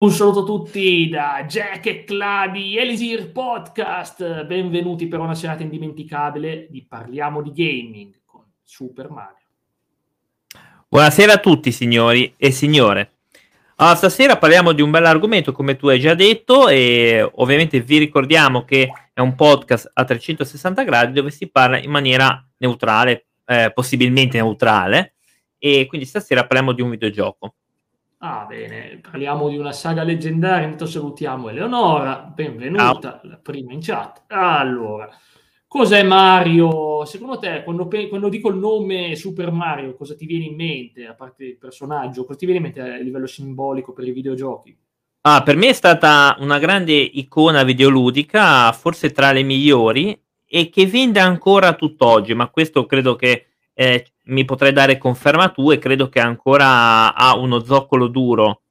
Un saluto a tutti da Jack e Cla di Elisir Podcast. Benvenuti per una serata indimenticabile di Parliamo di Gaming con Super Mario. Buonasera a tutti, signori e signore. Allora, stasera parliamo di un bel argomento, come tu hai già detto, e ovviamente vi ricordiamo che è un podcast a 360 gradi dove si parla in maniera neutrale, eh, possibilmente neutrale, e quindi stasera parliamo di un videogioco. Ah, bene, parliamo di una saga leggendaria. Intanto salutiamo Eleonora, benvenuta, Ciao. la prima in chat. Allora, cos'è Mario? Secondo te, quando, quando, dico il nome Super Mario, cosa ti viene in mente, a parte il personaggio, cosa ti viene in mente a livello simbolico per i videogiochi? Ah, per me è stata una grande icona videoludica, forse tra le migliori, e che vende ancora tutt'oggi, ma questo credo che eh, mi potrei dare conferma tu e credo che ancora ha uno zoccolo duro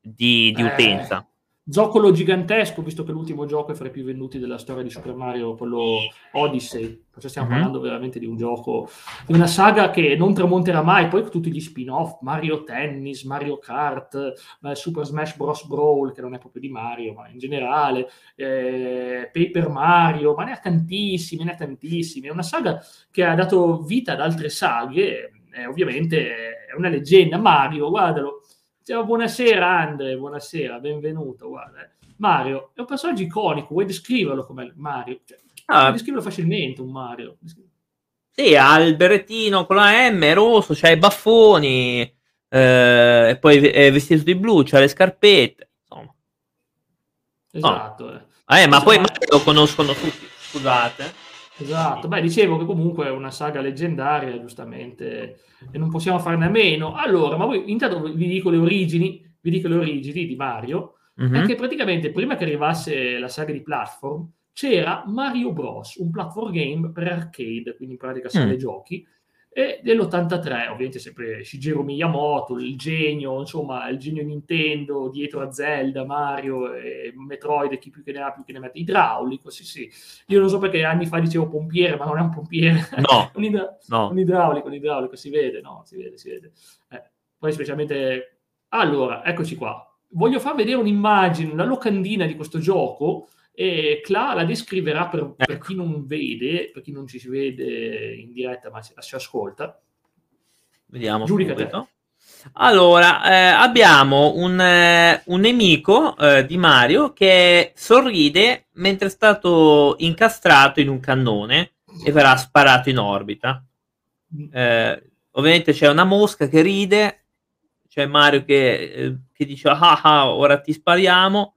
di, di eh, utenza. Zoccolo gigantesco, visto che l'ultimo gioco è fra i più venduti della storia di Super Mario, quello Odyssey. Cioè stiamo mm-hmm. parlando veramente di un gioco, di una saga che non tramonterà mai. Poi tutti gli spin-off, Mario Tennis, Mario Kart, eh, Super Smash Bros. Brawl, che non è proprio di Mario, ma in generale, eh, Paper Mario, ma ne ha tantissimi, ne ha tantissimi. È una saga che ha dato vita ad altre saghe, eh, ovviamente è una leggenda. Mario, guardalo Ciao, buonasera Andre, buonasera, benvenuto. Guarda. Eh. Mario è un personaggio iconico, vuoi descriverlo come Mario? Cioè, ah, descriverlo facilmente un Mario. Sì, ha il berrettino con la M, rosso, c'ha i baffoni, eh, e poi è vestito di blu, c'ha le scarpette, insomma. Esatto. No. Eh. eh, ma poi Mario lo conoscono tutti, scusate. Esatto, beh, dicevo che comunque è una saga leggendaria, giustamente, e non possiamo farne a meno. Allora, ma voi intanto vi dico le origini, vi dico le origini di Mario, mm-hmm. è che praticamente prima che arrivasse la saga di platform, c'era Mario Bros, un platform game per arcade, quindi in pratica sale mm. giochi, e dell'83, ovviamente sempre Shigeru Miyamoto, il genio, insomma, il genio Nintendo dietro a Zelda, Mario, e Metroid, chi più che ne ha più che ne mette, idraulico, sì sì. Io non so perché anni fa dicevo pompiere, ma non è un pompiere. No, un, idra- no. un, idraulico, un idraulico, si vede, no, si vede, si vede. Eh, poi specialmente... Allora, eccoci qua. Voglio far vedere un'immagine, una locandina di questo gioco, e Cla la descriverà per, per, ecco. chi non vede, per chi non ci si vede in diretta ma si, si ascolta. Vediamo. Giudica Allora, eh, abbiamo un, eh, un nemico eh, di Mario che sorride mentre è stato incastrato in un cannone e verrà sparato in orbita. Mm. Eh, ovviamente c'è una mosca che ride, c'è Mario che, eh, che dice ah ah ora ti spariamo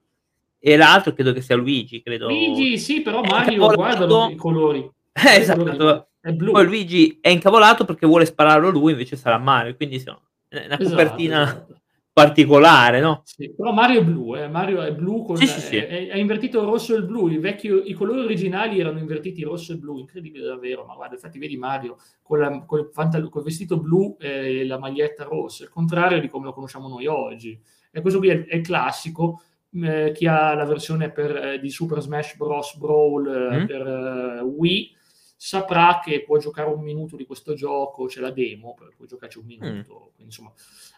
e l'altro credo che sia Luigi, credo. Luigi, sì, però Mario, guarda i colori. Eh, esatto. È blu. Poi Luigi è incavolato perché vuole spararlo lui, invece sarà Mario, quindi è una esatto, copertina esatto. particolare, no? Sì, però Mario è blu, eh. Mario è blu, con, sì, sì, sì. È, è, invertito il rosso e il blu, vecchio, i colori originali erano invertiti rosso e blu, incredibile davvero, ma guarda, infatti vedi Mario con, la, con, il, con il vestito blu e la maglietta rossa, il contrario di come lo conosciamo noi oggi. E questo qui è, è classico, eh, chi ha la versione per, eh, di Super Smash Bros. Brawl eh, mm. per Wii saprà che può giocare un minuto di questo gioco, c'è la demo, cui giocarci un minuto. Mm. Insomma,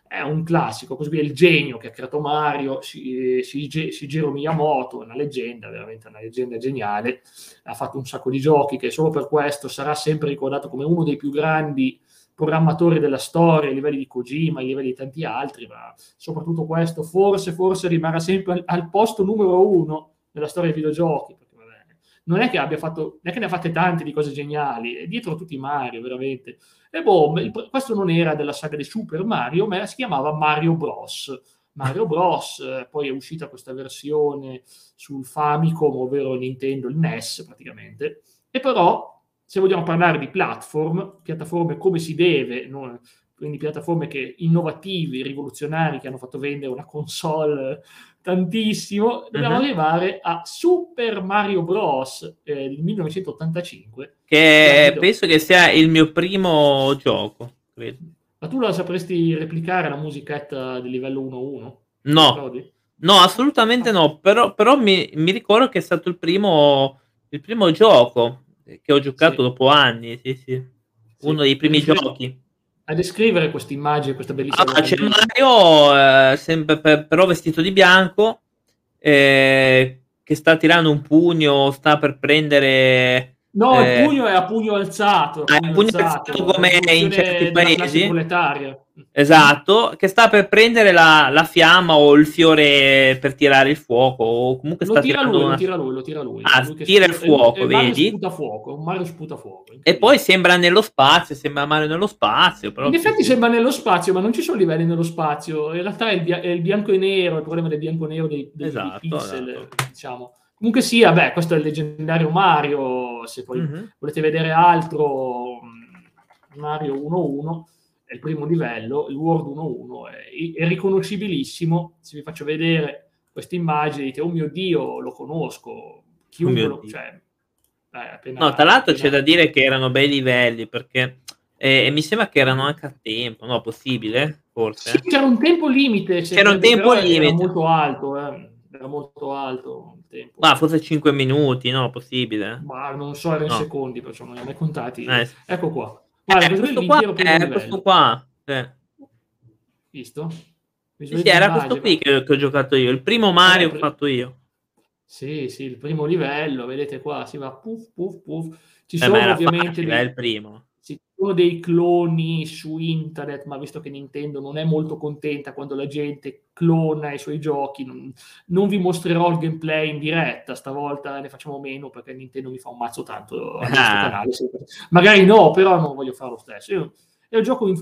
è un classico. Così è il genio che ha creato Mario, Shigeru Miyamoto, è una leggenda, veramente una leggenda geniale. Ha fatto un sacco di giochi che solo per questo sarà sempre ricordato come uno dei più grandi programmatori della storia, a livelli di Kojima, a livelli di tanti altri, ma soprattutto questo forse, forse rimarrà sempre al, al posto numero uno nella storia dei videogiochi. Perché, vabbè, non è che abbia fatto, non è che ne ha fatte tante di cose geniali, è dietro tutti Mario, veramente. E boh, questo non era della saga di Super Mario, ma si chiamava Mario Bros. Mario Bros, eh, poi è uscita questa versione sul Famicom, ovvero Nintendo, il NES praticamente, e però se vogliamo parlare di platform, piattaforme come si deve, no? quindi piattaforme che, innovativi, rivoluzionari, che hanno fatto vendere una console tantissimo, dobbiamo uh-huh. arrivare a Super Mario Bros. Eh, del 1985. Che penso che sia il mio primo gioco, credo. Ma tu la sapresti replicare la musichetta del livello 1-1? No, no, assolutamente no, però, però mi, mi, ricordo che è stato il primo, il primo gioco che ho giocato sì. dopo anni, sì, sì. Uno dei primi giochi. a descrivere questa immagine, questa bellissima. Ah, c'è Mario, eh, sempre per, però vestito di bianco, eh, che sta tirando un pugno, sta per prendere No, eh, il pugno è a pugno alzato. È a pugno alzato, alzato come in certi paesi. Esatto, che sta per prendere la, la, fiamma o il fiore per tirare il fuoco. O comunque lo sta tira lui, una... lo tira lui, lo tira lui. Ah, lui tira il fuoco, e, vedi? Sputa fuoco, Mario sputa fuoco. E poi sembra nello spazio, sembra Mario nello spazio. Però in effetti sembra nello spazio, ma non ci sono livelli nello spazio. In realtà è il, è il bianco e nero, il problema del bianco e nero dei, dei, esatto, dei pixel, esatto. diciamo. Comunque sia, beh, questo è il leggendario Mario, se poi mm-hmm. volete vedere altro, mm, Mario 1-1 è il primo livello, il World 1-1 è, è riconoscibilissimo, se vi faccio vedere questa immagine dite, oh mio Dio, lo conosco, chiunque oh lo... Cioè, eh, appena, no, tra l'altro appena... c'è da dire che erano bei livelli, perché eh, mi sembra che erano anche a tempo, no? Possibile? Forse? Sì, c'era un tempo limite. C'era un tempo limite. Era molto alto, eh. era molto alto tempo. Ma forse 5 minuti, no? Possibile? Ma non so, erano no. secondi, perciò non li ho mai contati. Eh. Ecco qua. Guarda, eh, questo, qua è questo qua. Eh. Visto? Sì, sì, era questo qui che, che, ho giocato io, il primo Mario eh, che ho fatto io. Sì, sì, il primo livello, vedete qua, si va puff, puff, puff. Ci eh, sono ovviamente... Facile, dei... È il primo sono dei cloni su internet, ma visto che Nintendo non è molto contenta quando la gente clona i suoi giochi, non, non vi mostrerò il gameplay in diretta, stavolta ne facciamo meno perché Nintendo mi fa un mazzo tanto ah. canale. Magari no, però non voglio farlo stesso. Io, è un gioco in,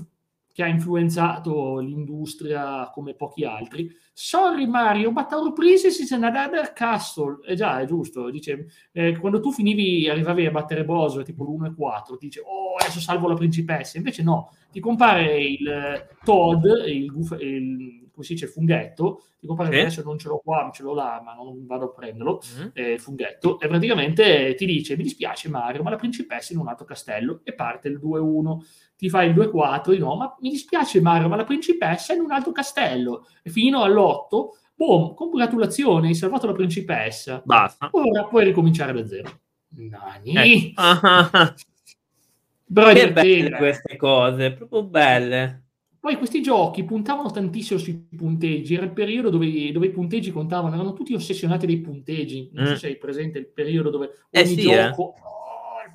che ha influenzato l'industria come pochi altri. Sorry Mario, our princess is another castle. Eh già, è giusto. Dice, eh, quando tu finivi, arrivavi a battere Bowser, tipo l'1 e 4, ti dice, oh, adesso salvo la principessa. Invece no, ti compare il Toad, il, il come si dice, il funghetto, ti compare sì. adesso non ce l'ho qua, ce l'ho là, ma non vado a prenderlo, mm-hmm. eh, il funghetto, e praticamente ti dice, mi dispiace Mario, ma la principessa è in un altro castello, e parte il 2-1 ti fai il 2-4 di no, ma mi dispiace Mario, ma la principessa è in un altro castello. E fino all'8, boom, congratulazioni, hai salvato la principessa. Basta. Ora puoi ricominciare da zero. Nani. Eh. Però che belle queste cose, proprio belle. Poi questi giochi puntavano tantissimo sui punteggi, era il periodo dove, dove i punteggi contavano, erano tutti ossessionati dai punteggi. Non mm. so se hai presente il periodo dove eh ogni eh sì, gioco... Eh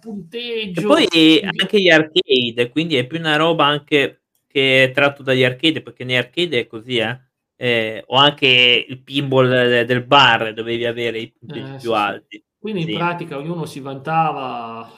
punteggio. E poi anche gli arcade, quindi è più una roba anche che è tratto dagli arcade, perché nei arcade è così, eh? Eh, o anche il pinball del, del bar dovevi avere i punteggi eh, più sì. alti. Quindi sì. in pratica ognuno si vantava.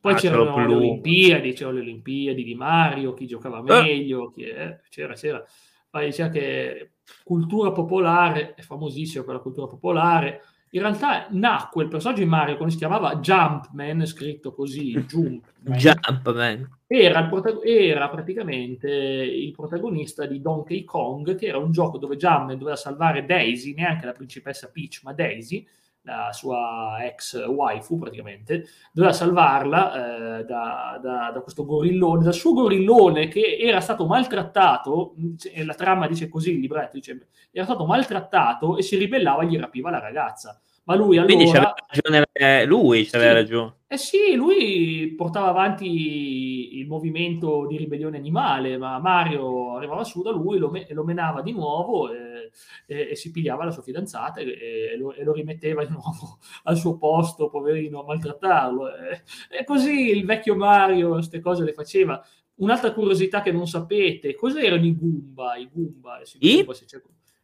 Poi ah, c'erano le Olimpiadi, c'erano le Olimpiadi di Mario, chi giocava eh. meglio, chi è... c'era, c'era. Poi diceva che cultura popolare, è famosissima quella cultura popolare, in realtà nacque il personaggio di Mario quando si chiamava Jumpman, scritto così, Jumpman. Jumpman. Era, il prota- era praticamente il protagonista di Donkey Kong, che era un gioco dove Jumpman doveva salvare Daisy, neanche la principessa Peach, ma Daisy, la sua ex waifu praticamente, doveva salvarla eh, da, da, da, questo gorillone, dal suo gorillone che era stato maltrattato, la trama dice così, il libretto dice, era stato maltrattato e si ribellava e gli rapiva la ragazza. Ma lui allora... Quindi c'aveva ragione eh, lui, c'aveva sì. ragione. Eh sì, lui portava avanti il movimento di ribellione animale, ma Mario arrivava su da lui, lo, me- lo menava di nuovo e, e, e, si pigliava la sua fidanzata e, e lo, lo, rimetteva di nuovo al suo posto, poverino, a maltrattarlo. E, così il vecchio Mario queste cose le faceva. Un'altra curiosità che non sapete, cos'erano i Goomba? I Goomba, I?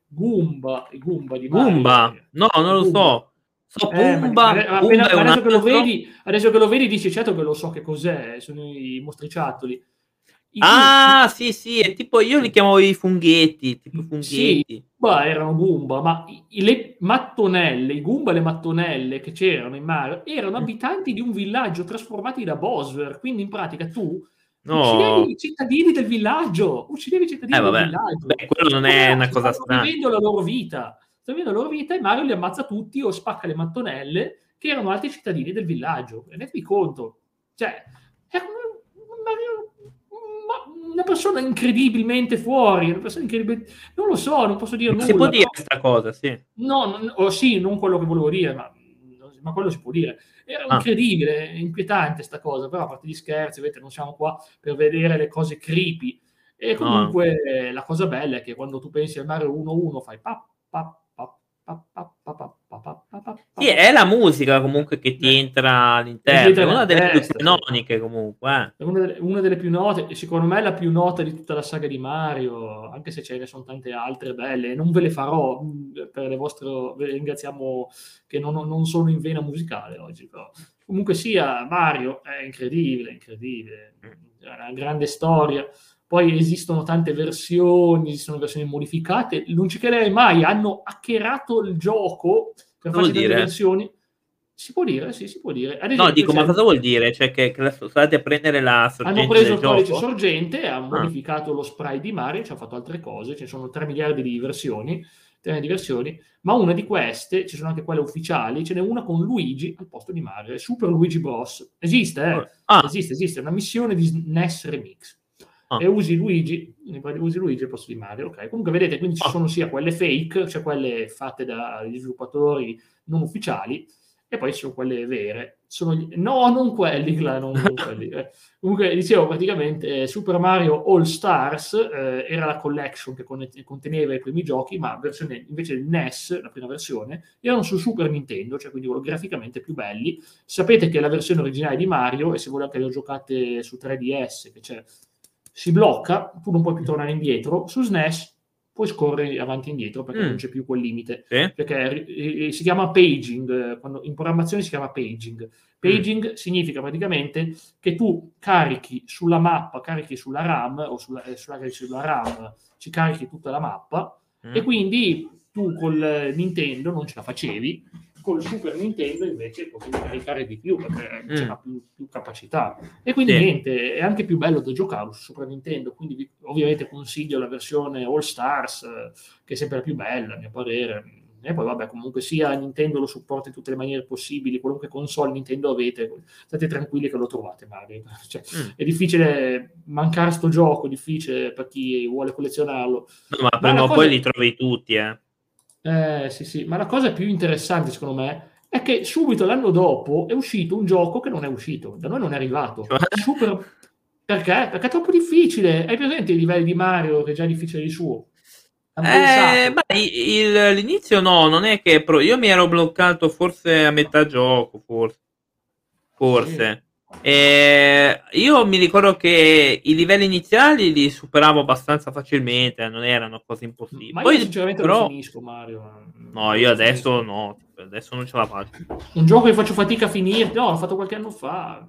Goomba, i Goomba di Mario. Goomba? No, non lo so. So, eh, Pumba, ma, appena, adesso, che lo vedi, adesso che lo vedi dici certo che lo so che cos'è, sono i mostriciattoli. I ah, funghi... sì, sì, è tipo io li chiamavo i funghetti, tipo funghetti. Sì, beh, erano Goomba, ma i, le mattonelle, i Goomba e le mattonelle che c'erano in mare erano mm. abitanti di un villaggio trasformati da Boswer, quindi in pratica tu no. uccidevi i cittadini del villaggio, uccidevi i cittadini eh, del villaggio. Beh, quello non è una cosa strana. vivendo la loro vita sta vivendo la loro vita e Mario li ammazza tutti o spacca le mattonelle che erano altri cittadini del villaggio. Rendetevi conto. Cioè, è una persona incredibilmente fuori, una persona incredibilmente... Non lo so, non posso dire non nulla. Si può dire questa cosa, sì. No, non, oh, sì, non quello che volevo dire, ma, ma quello si può dire. era ah. incredibile, inquietante sta cosa, però a parte gli scherzi, vedete, non siamo qua per vedere le cose creepy. E comunque no. la cosa bella è che quando tu pensi al Mario 1-1 fai pap, pap, sì, è la musica comunque che ti entra all'interno, è una delle più canoniche comunque. Eh. È una delle, una delle, più note, secondo me è la più nota di tutta la saga di Mario, anche se ce ne sono tante altre belle, non ve le farò mm, per le vostre, ringraziamo che non, non sono in vena musicale oggi, però. Comunque sia, Mario è incredibile, incredibile, è una grande storia poi esistono tante versioni, esistono versioni modificate, non ci crederei mai, hanno hackerato il gioco per fare delle versioni. Si può dire, sì, si può dire. Esempio, no, dico, ma cosa vuol dire? Cioè che, andati a prendere la sorgente Hanno preso il codice sorgente, hanno ah. modificato lo spray di Mario, ci hanno fatto altre cose, ci sono 3 miliardi di versioni, 3 di versioni, ma una di queste, ci sono anche quelle ufficiali, ce n'è una con Luigi al posto di Mario, è Super Luigi Bros. Esiste, eh? Ah. Esiste, esiste, è una missione di NES Remix ah. e usi Luigi, usi Luigi al posto di Mario, ok? Comunque vedete, quindi ci ah. sono sia quelle fake, cioè quelle fatte dagli sviluppatori non ufficiali, e poi ci sono quelle vere. Sono gli... No, non quelli, là, non, quelli. Eh. Comunque, dicevo, praticamente eh, Super Mario All Stars eh, era la collection che con- conteneva i primi giochi, ma versione, invece del NES, la prima versione, erano su Super Nintendo, cioè quindi graficamente più belli. Sapete che la versione originale di Mario, e se volete le giocate su 3DS, che c'è si blocca, tu non puoi più tornare indietro, su SNES puoi scorrere avanti e indietro perché mm. non c'è più quel limite. Sì. Perché eh, si chiama paging, quando, in programmazione si chiama paging. Paging mm. significa praticamente che tu carichi sulla mappa, carichi sulla RAM o sulla, eh, sulla, sulla RAM, ci carichi tutta la mappa mm. e quindi tu col Nintendo non ce la facevi col Super Nintendo invece potevi caricare di più perché mm. c'era più, più, capacità e quindi sì. niente è anche più bello da giocare su Super Nintendo quindi vi, ovviamente consiglio la versione All Stars eh, che è sempre la più bella a mio parere e poi vabbè comunque sia Nintendo lo supporta in tutte le maniere possibili qualunque console Nintendo avete state tranquilli che lo trovate Mario cioè, mm. è difficile mancare sto gioco è difficile per chi vuole collezionarlo no, ma prima o poi li trovi tutti eh eh, sì, sì, ma la cosa più interessante secondo me è che subito l'anno dopo è uscito un gioco che non è uscito, da noi non è arrivato. Cioè? Super... Perché? Perché è troppo difficile. Hai presente i livelli di Mario che è già difficile di suo? Eh, beh, il, l'inizio no, non è che pro... io mi ero bloccato forse a metà gioco, forse. Forse. Sì. E io mi ricordo che i livelli iniziali li superavo abbastanza facilmente, non erano cose impossibili. Ma Poi, io sinceramente però... non finisco Mario. No, io adesso no, adesso non ce la faccio. Un gioco che faccio fatica a finire, no, l'ho fatto qualche anno fa,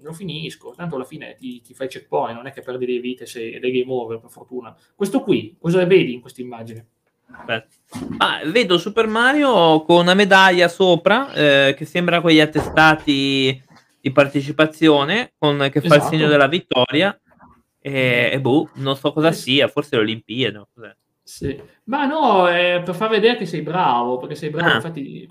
lo finisco. Tanto alla fine ti, ti fai checkpoint, non è che perdi le vite se dei game over, per fortuna. Questo qui, cosa vedi in questa immagine? Ah, vedo Super Mario con una medaglia sopra eh, che sembra quegli attestati di partecipazione con, che fa esatto. il segno della vittoria e, e boh, non so cosa sia, forse l'Olimpiade. Cos'è? Sì. Ma no, è per far vedere che sei bravo, perché sei bravo. Ah. Infatti,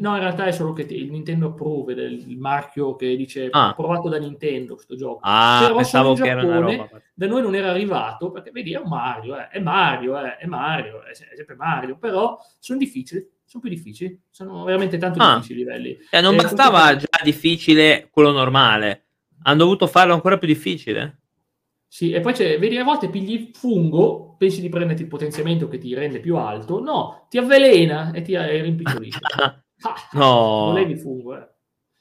no, in realtà è solo che il Nintendo Approve, il marchio che dice ah. approvato da Nintendo questo gioco. Ah, pensavo che era una roba. Da noi non era arrivato, perché vedi, è un Mario, eh, è Mario, eh, è Mario, è sempre Mario, però sono difficili sono più difficili, sono veramente tanto ah. difficili i livelli. Eh, non eh, bastava comunque... già difficile quello normale, hanno dovuto farlo ancora più difficile. Sì, e poi c'è, vedi, a volte pigli fungo, pensi di prenderti il potenziamento che ti rende più alto, no, ti avvelena e ti rimpicciolisce. no. Volevi fungo, eh.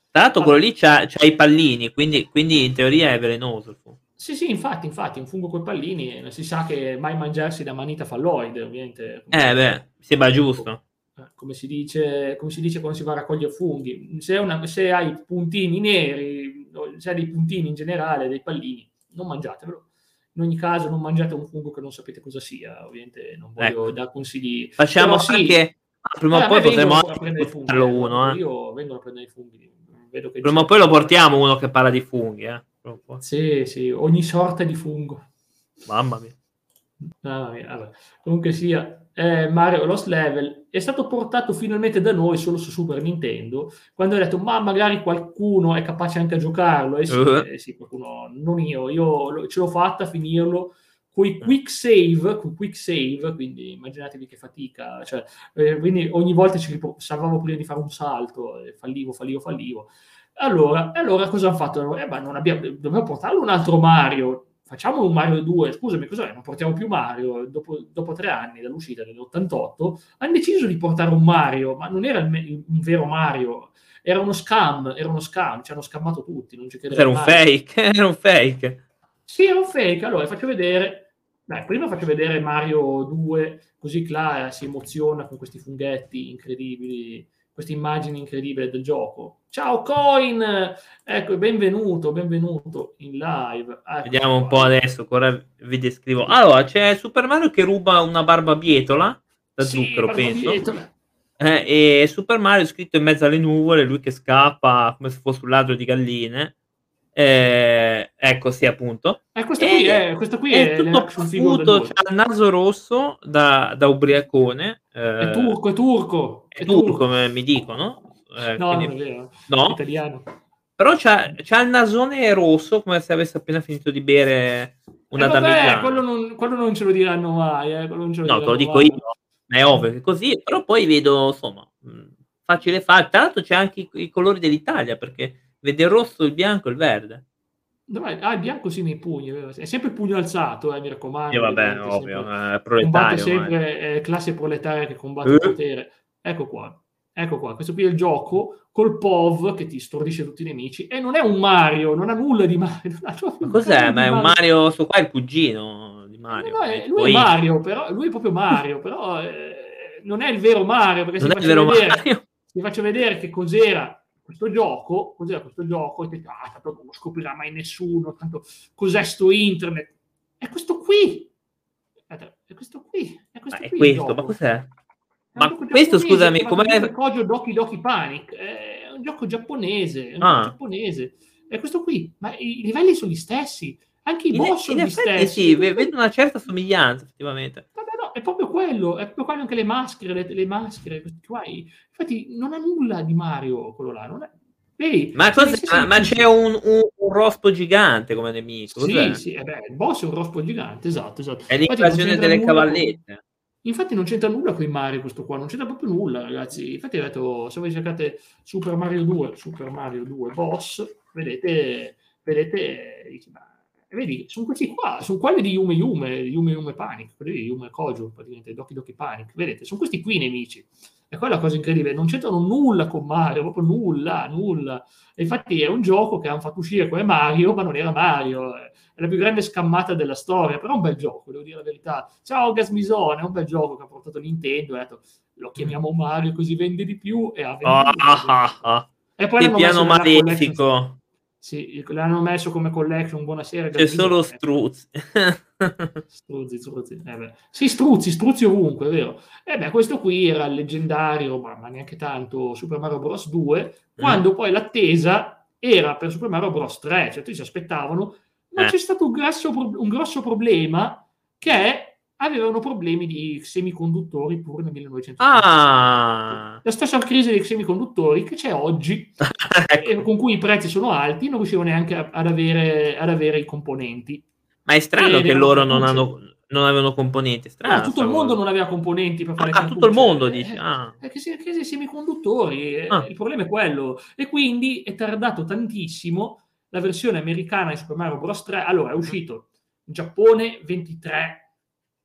Tra l'altro ah. quello lì c'ha, c'ha i pallini, quindi, quindi, in teoria è velenoso il fungo. Sì, sì, infatti, infatti, un fungo con i pallini, si sa che mai mangiarsi da manita falloide, ovviamente. Eh beh, sembra giusto. Eh, come si, dice, come si dice quando si va a raccogliere funghi, se, una, se hai puntini neri, se hai dei puntini in generale, dei pallini, non mangiatevelo. In ogni caso, non mangiate un fungo che non sapete cosa sia. Ovviamente, non voglio ecco. dar consigli. Facciamo Però, anche. Sì, prima o poi potremo portarlo eh, uno. Eh. Io vengo a prendere i funghi. Vedo che prima o poi lo portiamo uno che parla di funghi. Eh. Sì, sì, ogni sorta di fungo. Mamma mia. Mamma mia. Allora, comunque sia, eh, Mario Lost Level è stato portato finalmente da noi solo su Super Nintendo quando ho detto ma magari qualcuno è capace anche a giocarlo e sì, uh-huh. eh, sì qualcuno, non io, io ce l'ho fatta a finirlo con i quick save, con quick save, quindi immaginatevi che fatica, cioè, eh, quindi ogni volta ci salvavo prima di fare un salto, fallivo, fallivo, fallivo. Allora, allora cosa hanno fatto? Eh, ma non abbiamo, dobbiamo portarlo un altro Mario. Facciamo un Mario 2. Scusami, cos'è? Non portiamo più Mario. Dopo, dopo tre anni dall'uscita dell'88 hanno deciso di portare un Mario, ma non era il, un vero Mario. Era uno scam, era uno scam, ci hanno scammato tutti. Non ci era un fake, era un fake. Sì, era un fake. Allora, faccio vedere. Dai, prima faccio vedere Mario 2, così Cla si emoziona con questi funghetti incredibili questa immagine incredibile del gioco. Ciao Coin! Ecco, benvenuto, benvenuto in live. Ecco Vediamo un po' adesso, ora vi descrivo. Allora, c'è Super Mario che ruba una barbabietola da sì, zucchero, penso. Eh, e Super Mario scritto in mezzo alle nuvole, lui che scappa come se fosse un ladro di galline. Eh, ecco, sì, appunto. Eh, questo, qui è, questo qui è, è tutto appunto, c'ha il naso rosso da, da ubriacone. Eh, è turco, è turco. È, è turco, turco, come mi dicono. Eh, no, quindi... non è vero. No? È italiano. Però c'ha, c'ha, il nasone rosso, come se avesse appena finito di bere una eh, vabbè, quello non, quello non, ce lo diranno mai. Eh, no, te lo dico mai. io. È ovvio che così, però poi vedo, insomma, facile fare. Tra l'altro c'è anche i, i colori dell'Italia, perché Vede il rosso, il bianco e il verde. Dov'è? Ah, il bianco sì nei pugni, è sempre il pugno alzato, eh, mi raccomando. Sì, vabbè, ovvio, sempre, eh, proletario. sempre eh, classe proletaria che combatte uh. il potere. Ecco qua, ecco qua, questo qui è il gioco col POV che ti stordisce tutti i nemici e non è un Mario, non ha nulla di Mario. Ma cos'è? Ma è un Mario, sto qua è il cugino di Mario. No, è, lui è Mario, però, lui è proprio Mario, però eh, non è il vero Mario, perché non si, faccio vedere, si faccio vedere che cos'era questo gioco, cos'era questo gioco? E te, ah, tanto non lo scoprirà mai nessuno, tanto cos'è sto internet? È questo qui! È questo qui! È questo, ma, qui è questo, ma cos'è? Ma questo, scusami, com'è? Il Kojo Doki Doki Panic è un gioco giapponese, è un ah. gioco giapponese. È questo qui, ma i livelli sono gli stessi, anche i in boss sono gli stessi. Sì, vedo una certa somiglianza, effettivamente. È proprio quello, è proprio quello anche le maschere, le, le maschere, qua. Infatti non ha nulla di Mario quello là, non è... Vedi, ma, ma, ma c'è un, un, un, rospo gigante come nemico. Cos'è? Sì, sì, eh beh, il boss è un rospo gigante, esatto, esatto. È l'invasione delle cavallette. Con... Infatti non c'entra nulla con i Mario questo qua, non c'entra proprio nulla, ragazzi. Infatti ho detto, se voi cercate Super Mario 2, Super Mario 2 boss, vedete, vedete, vedi, sono questi qua, sono quelli di Yume Yume, Yume Yume Panic, quelli di Yume Kojo, praticamente Doki Doki Panic, vedete, sono questi qui i nemici. E quella cosa incredibile, non c'entrano nulla con Mario, proprio nulla, nulla. E infatti è un gioco che hanno fatto uscire come Mario, ma non era Mario. È la più grande scammata della storia, però è un bel gioco, devo dire la verità. Ciao Gasmisone, è un bel gioco che ha portato Nintendo, ha detto, lo chiamiamo Mario così vende di più e ha venduto. Ah, ah, ah. E poi che piano malefico. Sì, l'hanno messo come collection, buonasera. C'è solo struzzi. struzzi, struzzi. Eh sì, struzzi, struzzi ovunque, è vero. E eh beh, questo qui era il leggendario, ma, ma neanche tanto, Super Mario Bros. 2, quando mm. poi l'attesa era per Super Mario Bros. 3, cioè tutti si aspettavano, ma eh. c'è stato un grosso, un grosso problema che è avevano problemi di semiconduttori pure nel 1900. Ah. La stessa crisi dei semiconduttori che c'è oggi, ecco. con cui i prezzi sono alti, non riuscivano neanche ad avere, ad avere i componenti. Ma è strano e che loro non, hanno, non avevano componenti. Strano, ah, tutto il mondo non aveva componenti per fare ah, tutto il mondo, dici? Ah. Eh, che, che, che semiconduttori, eh, ah. il problema è quello. E quindi è tardato tantissimo la versione americana di Super Mario Bros. 3. Allora, è uscito in Giappone 23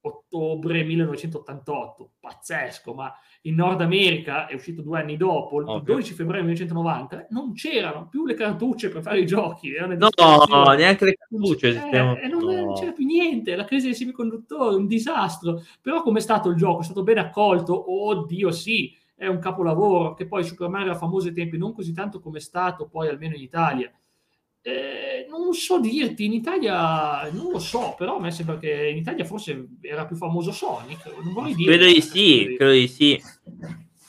ottobre 1988, pazzesco, ma in Nord America è uscito due anni dopo, il okay. 12 febbraio 1990, non c'erano più le cartucce per fare i giochi. No, no, neanche le cartucce esistevano. Eh, non, no. non, c'era più niente, la crisi dei semiconduttori, un disastro. Però come è stato il gioco? È stato ben accolto? Oddio sì, è un capolavoro, che poi Super Mario era famoso ai tempi, non così tanto come è stato poi almeno in Italia eh, non so dirti, in Italia non lo so, però a me sembra che in Italia forse era più famoso Sonic. Non vorrei dire. Credo di sì, credo di sì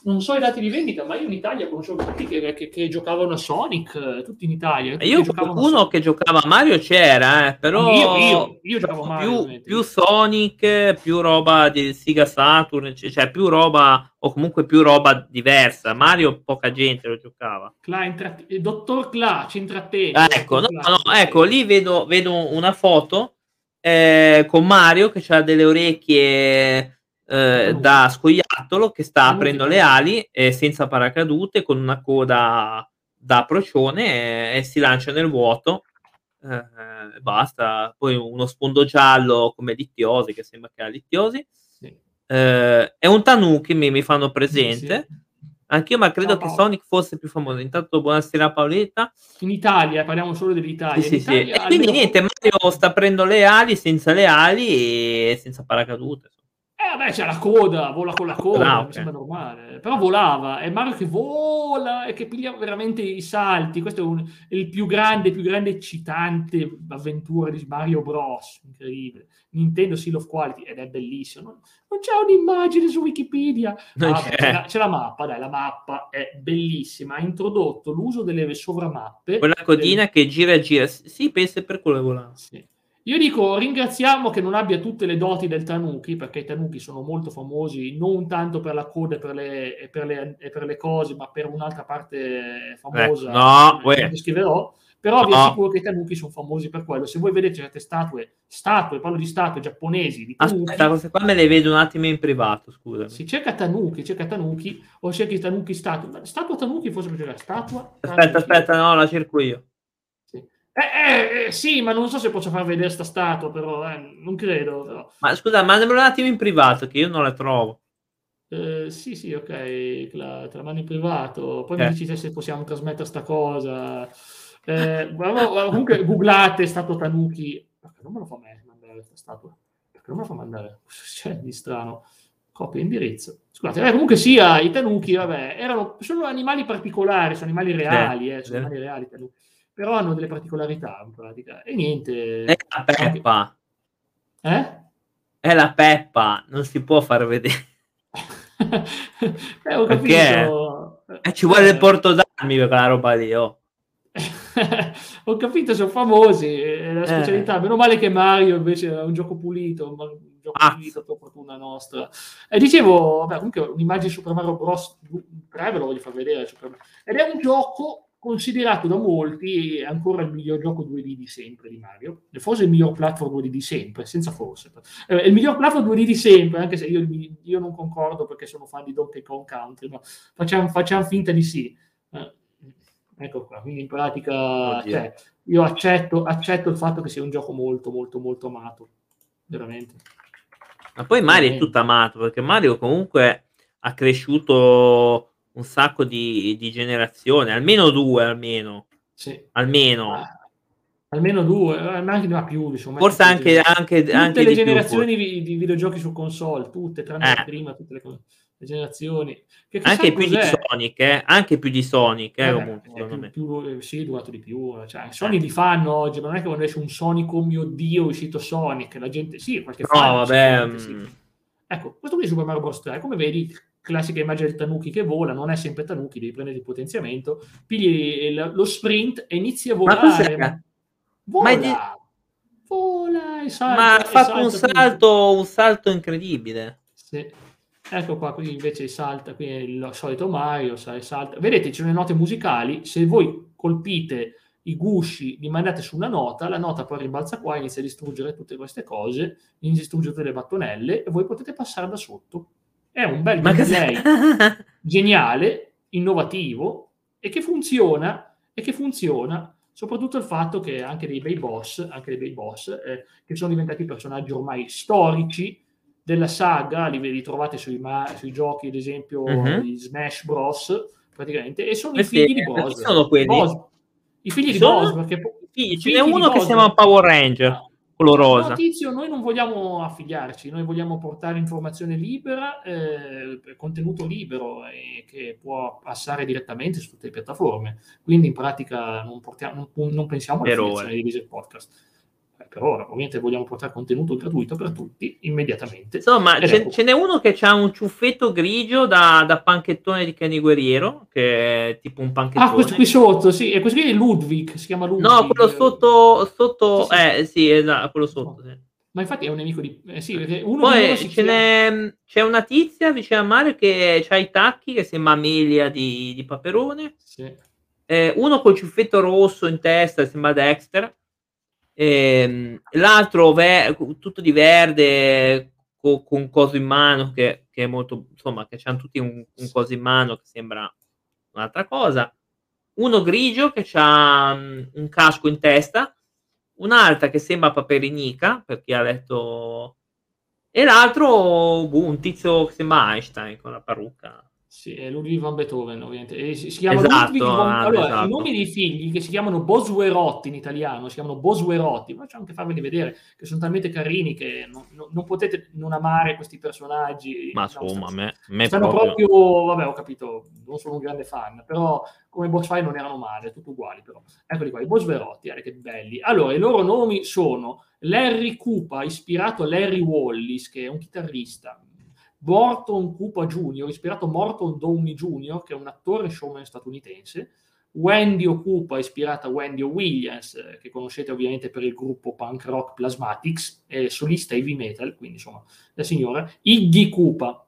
non so i dati di vendita, ma io in Italia conoscevo tutti che, che, che giocavano a Sonic, eh, tutti in Italia. Io qualcuno che giocava a Mario c'era, eh, però io, io, io giocavo Mario, più, più, Sonic, più roba di Sega Saturn, cioè più roba o comunque più roba diversa. Mario poca gente lo giocava. Cla, intratt- Dottor Cla ci intrattiene. ecco, no, no, ecco, lì vedo, vedo una foto eh, con Mario che ha delle orecchie eh, da scoiattolo che sta aprendo le ali eh, senza paracadute con una coda da procione e, si lancia nel vuoto eh, basta. Poi uno sfondo giallo come Littiosi, che sembra che ha Littiosi. Sì. Eh, è un Tanuki, mi, mi fanno presente. Sì, sì. Anch'io, ma credo Ciao, che Sonic fosse più famoso. Intanto, buonasera Paoletta. In Italia, parliamo solo dell'Italia. Sì, sì. E quindi almeno... niente, Mario sta prendendo le ali senza le ali e senza paracadute. Eh, vabbè, c'è la coda, vola con la coda, ah, okay. mi sembra normale. Però volava, è Mario che vola e che piglia veramente i salti. Questo è, un, il più grande, più grande eccitante avventura di Mario Bros. Incredibile. Nintendo Seal of Quality ed è bellissimo. Non, non c'è un'immagine su Wikipedia. Ah, c'è. La, c'è. la, mappa, dai, la mappa è bellissima. Ha introdotto l'uso delle sovramappe. Quella codina del... che gira e gira. Sì, pensa per quello volava. Sì io dico ringraziamo che non abbia tutte le doti del Tanuki, perché i Tanuki sono molto famosi non tanto per la coda e per le, per le, per le cose, ma per un'altra parte famosa. Eh, no, che scriverò. Però no. vi assicuro che i Tanuki sono famosi per quello. Se voi vedete certe statue, statue, parlo di statue giapponesi di Tanuki. Aspetta, queste qua me le vedo un attimo in privato, scusa. Si cerca Tanuki, cerca Tanuki, o cerchi Tanuki statue. Statua Tanuki forse per cercare statua. Aspetta, aspetta, no, la cerco io. Eh, eh, eh, sì, ma non so se posso far vedere sta statua, però eh, non credo. Però. Ma scusa, mandamelo un attimo in privato, che io non la trovo. Eh, sì, sì, ok, la, te la mando in privato. Poi mi eh. dici se possiamo trasmettere sta cosa. Eh, comunque, googlate statua Tanuki. Perché non me lo fa me mandare questa statua? Perché non me lo fa mandare? C'è di strano. Copia indirizzo. Scusate, eh, comunque sia, i Tanuki, vabbè, erano, sono animali particolari, sono animali reali, eh, sono animali reali. Tanuki però hanno delle particolarità in pratica. E niente. È la peppa. Eh? È la peppa, non si può far vedere. eh, ho capito. Eh, ci vuole il porto d'armi per quella roba lì, oh. ho capito, sono famosi, è la specialità. Eh. Meno male che Mario invece è un gioco pulito, un gioco ah. pulito per fortuna nostra. E dicevo, vabbè, comunque un'immagine Super Mario Bros. 3 ve lo voglio far vedere. Ed è un gioco considerato da molti ancora il miglior gioco 2D di sempre di Mario, forse il miglior platform 2D di sempre, senza forse. Eh, il miglior platform 2D di sempre, anche se io, io, non concordo perché sono fan di Donkey Kong Country, ma facciamo, facciamo finta di sì. Eh, ecco qua, quindi in pratica cioè, io accetto, accetto il fatto che sia un gioco molto, molto, molto amato, veramente. Ma poi Mario veramente. è tutto amato, perché Mario comunque ha cresciuto un sacco di, di generazioni, almeno due, almeno. Sì. Almeno. Ah, almeno due, eh, ma anche da più, insomma. Forse anche, anche, tutte anche le generazioni di, di, videogiochi su console, tutte, tranne eh. prima, tutte le, le generazioni. Che anche più Sonic, eh? anche più di Sonic, eh, eh comunque, più, più, eh, sì, durato di più. Cioè, Sony li fanno oggi, ma non è che quando esce un Sonic, oh mio Dio, è uscito Sonic, la gente, sì, qualche no, fan, vabbè, sì. Mm. Ecco, questo qui è Super Mario Bros. 3, come vedi, classica immagine del Tanuki che vola, non è sempre Tanuki, devi prendere il potenziamento, pigli lo sprint e inizi a volare. Ma vola, ma di... vola e salta. Ma ha fatto un salto, un salto incredibile. Sì. Ecco qua, qui invece salta, qui è il solito Mario, salta. Vedete, ci sono le note musicali, se voi colpite i gusci, li mandate su una nota, la nota poi rimbalza qua, inizia a distruggere tutte queste cose, inizia a distruggere tutte le battonelle e voi potete passare da sotto è un bel gameplay geniale, innovativo e che funziona e che funziona soprattutto il fatto che anche dei bei boss, anche dei bei boss eh, che sono diventati personaggi ormai storici della saga, li, li trovate sui, sui, giochi ad esempio uh-huh. di Smash Bros praticamente e sono Questi, i figli di Bros. Sono quelli? Bros. I figli sono... di Bros perché figli, ce n'è uno che si chiama Power Ranger. Ah quello rosa. No, tizio, noi non vogliamo affiliarci, noi vogliamo portare informazione libera, eh, contenuto libero e che può passare direttamente su tutte le piattaforme. Quindi in pratica non, portiamo, non, non pensiamo all'affiliazione di Diesel Podcast per ora. Ovviamente vogliamo portare contenuto gratuito per tutti immediatamente. Insomma, ce, ecco. ce, n'è uno che ha un ciuffetto grigio da, da, panchettone di Kenny Guerriero, che è tipo un panchettone. Ah, questo qui sotto, sì, e questo qui è Ludwig, si chiama Ludwig. No, quello sotto, sotto sì, sì. eh sì, esatto, quello sotto, sì. Ma infatti è un nemico di... Eh sì, perché uno Poi ce chiama... c'è una tizia vicino a Mario che ha i tacchi, che sembra Amelia di, di Paperone. Sì. Eh, uno col ciuffetto rosso in testa, sembra Dexter. E, l'altro ver- tutto di verde con, con coso in mano che, che, è molto insomma che hanno tutti un, un coso in mano che sembra un'altra cosa uno grigio che ha um, un casco in testa, un'altra che sembra Paperinica, per chi ha letto, e l'altro boh, un tizio che sembra Einstein con la parrucca. Sì, è Ludwig van Beethoven, ovviamente. E si, si chiama esatto, von... allora, esatto. i nomi dei figli che si chiamano Boswerotti in italiano, si chiamano Boswerotti, ma c'è anche farveli vedere, che sono talmente carini che non, non, non potete non amare questi personaggi. Ma insomma, a me, me stanno proprio... proprio... vabbè, ho capito, non sono un grande fan, però come boss fight non erano male, tutti uguali però. Eccoli qua, i Boswerotti, eh, che belli. Allora, i loro nomi sono Larry Cooper, ispirato a Larry Wallis, che è un chitarrista, Morton Cooper Jr., ispirato a Morton Downey Jr., che è un attore showman statunitense, Wendy Okupa, ispirata a Wendy Williams, eh, che conoscete ovviamente per il gruppo punk rock Plasmatics, è solista heavy metal, quindi insomma la signora, Iggy Koopa,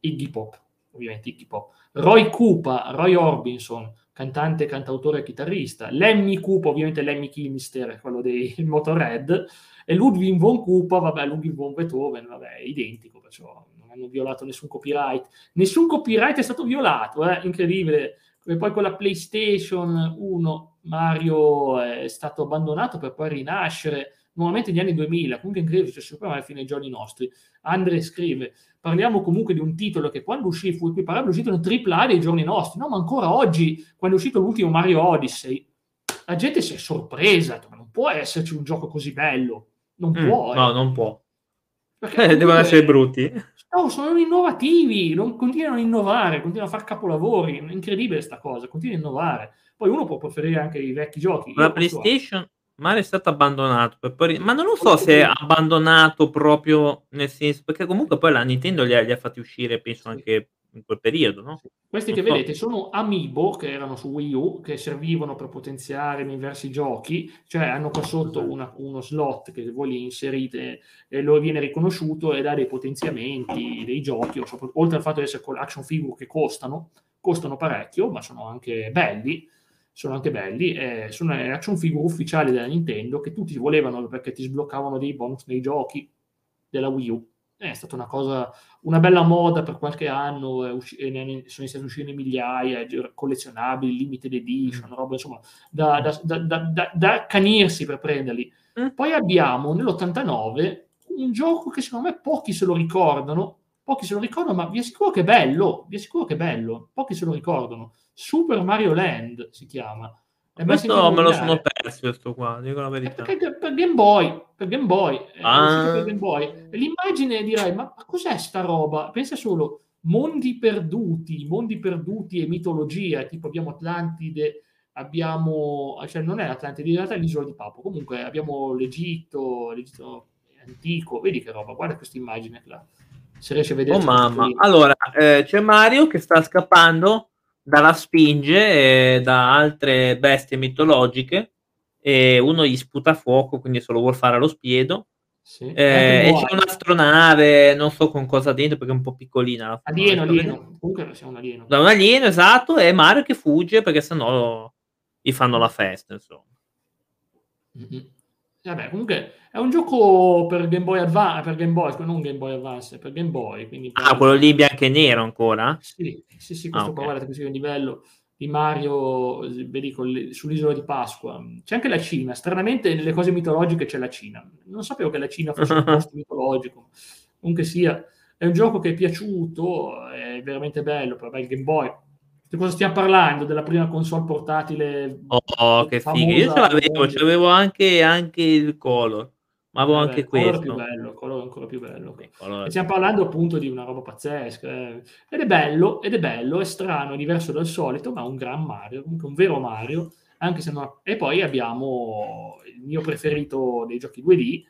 Iggy Pop, ovviamente Iggy Pop, Roy Koopa, Roy Orbison, cantante, cantautore e chitarrista, Lemmy Koopa, ovviamente Lemmy Kilmister, quello dei Motorhead, e Ludwig von Koopa, vabbè, Ludwig von Beethoven, vabbè, identico, perciò hanno violato nessun copyright. Nessun copyright è stato violato, eh? incredibile. E poi con la PlayStation 1 Mario è stato abbandonato per poi rinascere nuovamente negli anni 2000, comunque incredibile, cioè sempre alla fine dei giorni nostri. Andre scrive, parliamo comunque di un titolo che quando uscì fu equiparabile, è uscito in AAA dei giorni nostri, no, ma ancora oggi, quando è uscito l'ultimo Mario Odyssey, la gente si è sorpresa, ma non può esserci un gioco così bello, non mm, può. No, eh. non può. Perché eh, devono essere brutti. No, sono innovativi, non, continuano a innovare, continuano a fare capolavori. È incredibile questa cosa, continuano a innovare. Poi uno può preferire anche i vecchi giochi. La PlayStation Mario è stato abbandonato, poi... ma non lo so se è abbandonato proprio nel senso, perché comunque poi la Nintendo li ha, li ha fatti uscire, penso, anche in quel periodo, no? Questi non che so. vedete sono amiibo che erano su Wii U, che servivano per potenziare diversi giochi, cioè hanno qua sotto esatto. una, uno slot che voi li inserite e lo viene riconosciuto e dà dei potenziamenti dei giochi, oltre al fatto di essere con action figure che costano, costano parecchio, ma sono anche belli, sono anche belli, eh, sono action figure ufficiali della Nintendo che tutti volevano perché ti sbloccavano dei bonus nei giochi della Wii U è stata una cosa, una bella moda per qualche anno, usci- sono iniziati a uscire migliaia, collezionabili, limited edition, mm. roba insomma, da, da, da, da, accanirsi per prenderli. Mm. Poi abbiamo nell'89 un gioco che secondo me pochi se lo ricordano, pochi se lo ricordano, ma vi assicuro che è bello, vi assicuro che è bello, pochi se lo ricordano. Super Mario Land si chiama. E questo me lo sono perso questo qua, dico la verità. Perché per Game Boy, per Game Boy, ah. per Game Boy. l'immagine direi, ma, ma cos'è sta roba? Pensa solo, mondi perduti, mondi perduti e mitologia, tipo abbiamo Atlantide, abbiamo, cioè non è Atlantide, in realtà è l'isola di Papo, comunque abbiamo l'Egitto, l'Egitto antico, vedi che roba, guarda questa immagine qua. Se riesci a vedere. Oh mamma, allora eh, c'è Mario che sta scappando dalla spinge e da altre bestie mitologiche e uno gli sputa fuoco, quindi se lo vuol fare allo spiedo. Sì. Eh, e c'è un'astronave, non so con cosa dentro perché è un po' piccolina. Alieno, alieno. Comunque siamo un alieno. Da un alieno, esatto, e Mario che fugge perché sennò gli fanno la festa, insomma. Mm-hmm. Vabbè, comunque è un gioco per Game Boy Advance, per Game Boy, non Game Boy Advance, per Game Boy. Per... Ah, quello lì bianco e nero ancora? Sì, sì, sì, questo ah, okay. guardate, questo è il livello di Mario, vedi, sull'isola di Pasqua. C'è anche la Cina, stranamente nelle cose mitologiche c'è la Cina. Non sapevo che la Cina fosse un posto mitologico. Comunque sia, è un gioco che è piaciuto, è veramente bello, per il Game Boy di cosa stiamo parlando? Della prima console portatile? Oh, che figa! Io ce l'avevo, ce l'avevo anche, anche il color, ma avevo Vabbè, anche questo. Più bello, color ancora più bello. Color... Stiamo parlando appunto di una roba pazzesca. Eh. Ed è bello, ed è bello, è strano, è diverso dal solito, ma un gran Mario, comunque un vero Mario. Anche se non... E poi abbiamo il mio preferito dei giochi 2D,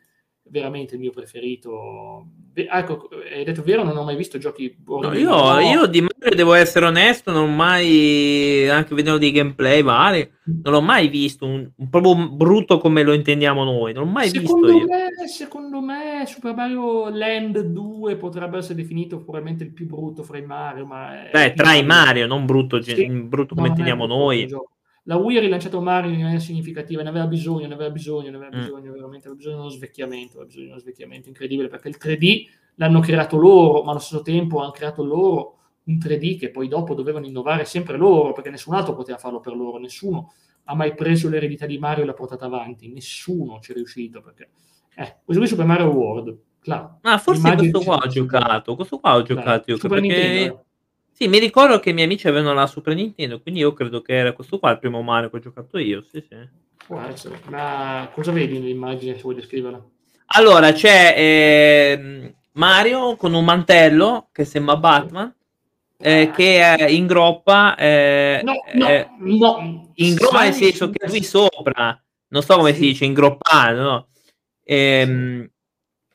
veramente il mio preferito. Ecco, hai detto vero, non ho mai visto giochi no, io, no. io, di Mario devo essere onesto, non ho mai, anche vedendo dei gameplay vari, non l'ho mai visto un, un proprio brutto come lo intendiamo noi, non l'ho mai secondo visto me. Secondo me Super Mario Land 2 potrebbe essere definito probabilmente il più brutto fra i Mario, ma... Beh, tra i Mario, non brutto, sì. brutto come no, intendiamo noi. Gioco la Wii ha rilanciato Mario in maniera significativa, ne aveva bisogno, ne aveva bisogno, ne aveva mm. bisogno, mm. veramente aveva bisogno di uno svecchiamento, aveva bisogno di uno svecchiamento incredibile perché il 3D l'hanno creato loro, ma allo stesso tempo hanno creato loro un 3D che poi dopo dovevano innovare sempre loro, perché nessun altro poteva farlo per loro, nessuno ha mai preso l'eredità di Mario e l'ha portata avanti, nessuno ci è riuscito, perché... Eh, questo qui è Super Mario World, claro. Ah, forse questo qua ho giocato, questo qua ho giocato io, Super perché... Nintendo. Sì, mi ricordo che i miei amici avevano la Super Nintendo, quindi io credo che era questo qua il primo Mario che ho giocato io, sì, sì. Può essere, ma cosa vedi nell'immagine se vuoi descriverla? Allora, c'è eh, Mario con un mantello che sembra Batman, eh, che eh, ingroppa... Eh, no, no, no. Ingroppa nel senso che lui sopra, non so come si dice, ingroppato, no? Ehm,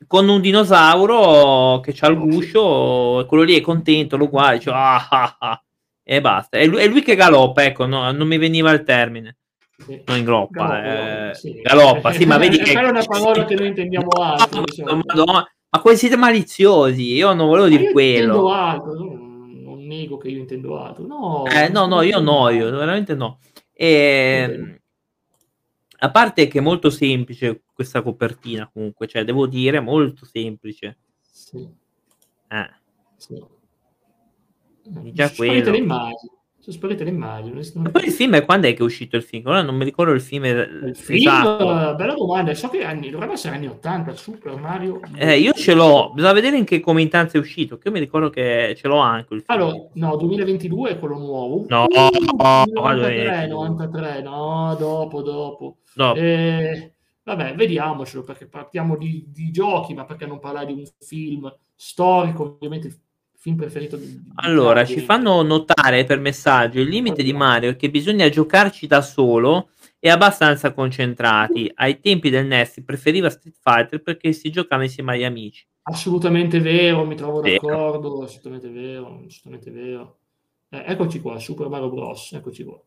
con un dinosauro che c'ha il guscio, quello lì è contento, lo guarda, dice ah, ah, ah, e basta. È lui, è lui che galoppa, ecco, no, non mi veniva il termine. Sì. Non ingroppa, galoppa, eh, sì. galoppa, sì, ma vedi che... è una parola che noi intendiamo altro. Diciamo. Madonna, ma come siete maliziosi? Io non volevo dire quello. Altro, non nego che io intendo altro. No, eh, no, no, io no, io veramente no. E, okay. A parte che è molto semplice questa copertina, comunque, cioè, devo dire, molto semplice. Sì. Eh. Sì. Già quello. le immagini sono sparite le immagini. Ma poi il film è quando è che è uscito il film? Ora non mi ricordo il film. Il film, esatto. bella domanda. So che anni, dovrebbe essere anni 80, Super Mario. Eh, io ce l'ho, bisogna vedere in che comitanza è uscito. Che io mi ricordo che ce l'ho anche il film. Allora, no, 2022 è quello nuovo. No, uh, no 93, 93, no, dopo, dopo. No. Eh, vabbè, vediamocelo perché partiamo di, di giochi, ma perché non parlare di un film storico, ovviamente film preferito di, Allora, ci fanno notare per messaggio il limite di Mario è che bisogna giocarci da solo e abbastanza concentrati. Ai tempi del NES preferiva Street Fighter perché si giocava insieme agli amici. Assolutamente vero, mi trovo d'accordo, assolutamente vero, assolutamente vero. Eh, eccoci qua, Super Mario Bros. Eccoci qua.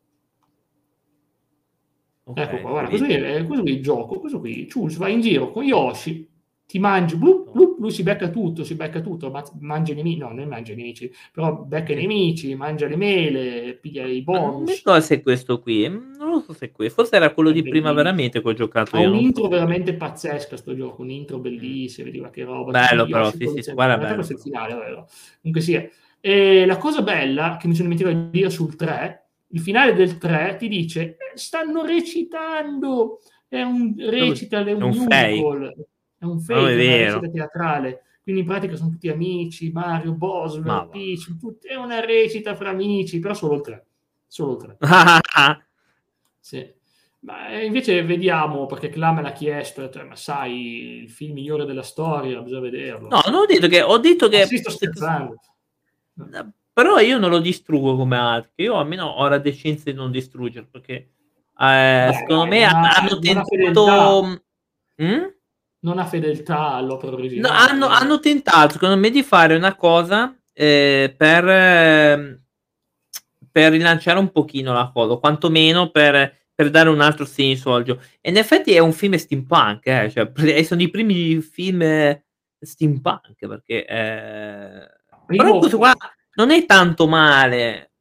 Okay, ecco qua, guarda, questo, è, questo qui è il gioco, questo qui, Chus va in giro con Yoshi, ti mangi, blup, blup, lui si becca tutto, si becca tutto, ma mangia i nemici, no, non mangia i nemici, però becca i nemici, mangia le mele, piglia i bonus. Non so se è questo qui, non lo so se è questo, forse era quello è di bellissimo. prima veramente che ho giocato ha io. Ha un intro veramente pazzesco sto gioco, un intro bellissimo, vediva che roba. Bello però, sì, sì, sì guarda bello. Il finale, vero. Comunque sia. E la cosa bella che mi sono dimenticato di dire sul 3, il finale del 3 ti dice, eh, stanno recitando, è un recita, è un, un musical è un fake, è una recita teatrale. Quindi in pratica sono tutti amici, Mario, Boswell, Peach, tutti, è una recita fra amici, però solo 3. Solo 3. sì. Ma eh, invece vediamo, perché Clam l'ha chiesto, cioè, ma sai, il film migliore della storia, bisogna vederlo. No, non ho detto che... Ho detto che... scherzando. Però io non lo distruggo come altri, io almeno ho la decenza di non distruggerlo, perché eh, Beh, secondo me una, hanno tentato... Mm? Non ha fedeltà all'opera originale. No, hanno, hanno, tentato, secondo me, di fare una cosa eh, per, eh, per rilanciare un pochino la cosa, quantomeno per, per dare un altro senso al gioco. E in effetti è un film steampunk, eh, cioè, sono i primi film steampunk, perché... Eh... Però questo qua non è tanto male,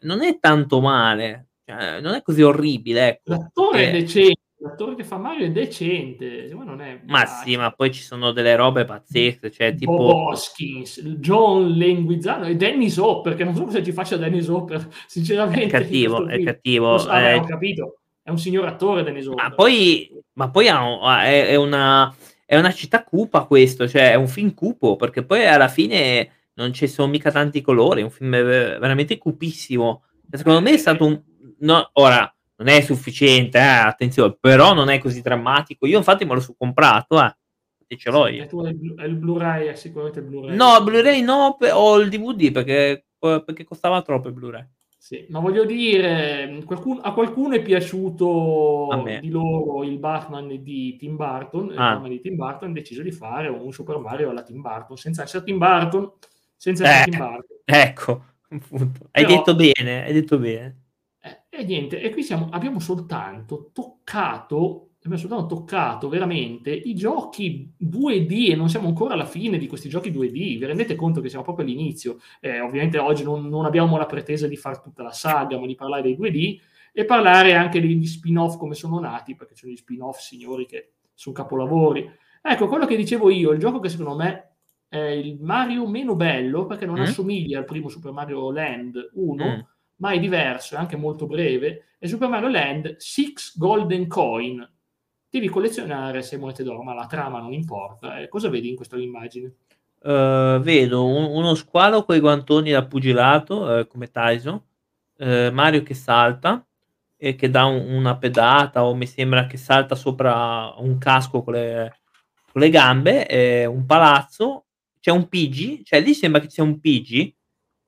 non è tanto male, cioè, non è così orribile. Ecco. L'attore è decente l'attore che fa Mario è decente, ma non è... Ma sì, ma poi ci sono delle robe pazzesche, cioè tipo... Bob Hoskins, John Lenguizano e Dennis Hopper, che non so cosa ci faccia Dennis Hopper, sinceramente. È cattivo, è cattivo. So, eh... ho capito, è un signor attore Dennis Hopper. Ma poi, ma poi è, è, una, è una città cupa questo, cioè è un film cupo, perché poi alla fine non ci sono mica tanti colori, è un film veramente cupissimo. Secondo me è stato un... No, ora non è sufficiente, eh, attenzione, però non è così drammatico. Io infatti me lo sono comprato, eh. E ce l'ho io. È il Blu-ray, è sicuramente il Blu-ray. No, Blu-ray no, ho il DVD perché, perché costava troppo il Blu-ray. Sì, ma voglio dire, qualcuno, a qualcuno è piaciuto di loro il Batman di Tim Burton, ah. il di Tim Burton ha deciso di fare un Super Mario alla Tim Burton, senza essere Tim Burton, senza essere eh, Tim Burton. Ecco, appunto. Hai Però, detto bene, hai detto bene. Eh, e niente, e qui siamo, abbiamo soltanto toccato, abbiamo soltanto toccato veramente i giochi 2D e non siamo ancora alla fine di questi giochi 2D. Vi rendete conto che siamo proprio all'inizio? Eh, ovviamente oggi non, non, abbiamo la pretesa di fare tutta la saga, ma di parlare dei 2D e parlare anche degli spin-off come sono nati, perché sono gli spin-off, signori, che sono capolavori. Ecco, quello che dicevo io, il gioco che secondo me è il Mario meno bello perché non mm. assomiglia al primo Super Mario Land 1, mm. Ma è diverso, è anche molto breve. È Super Mario Land Six Golden Coin. Devi collezionare 6 monete d'oro, ma la trama non importa. Eh, cosa vedi in questa immagine? Uh, vedo un, uno squalo con i guantoni da pugilato, uh, come Tyson, uh, Mario che salta e che dà un, una pedata, o mi sembra che salta sopra un casco con le, con le gambe, un palazzo c'è un Pidgey, cioè lì sembra che sia un Pidgey,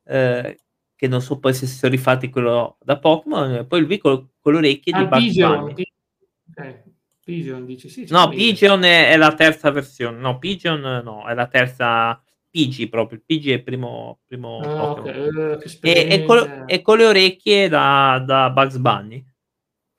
eh, che non so poi se sono rifatti quello da Pokémon, poi lui con, con le orecchie ah, di Bugs Pigeon, eh, Pigeon dici sì. No, Pigeon è, è, la terza versione, no, Pigeon no, è la terza Pidgey proprio, il è il primo, primo ah, okay. uh, e, e, con, e, con, le orecchie da, da Bugs Bunny.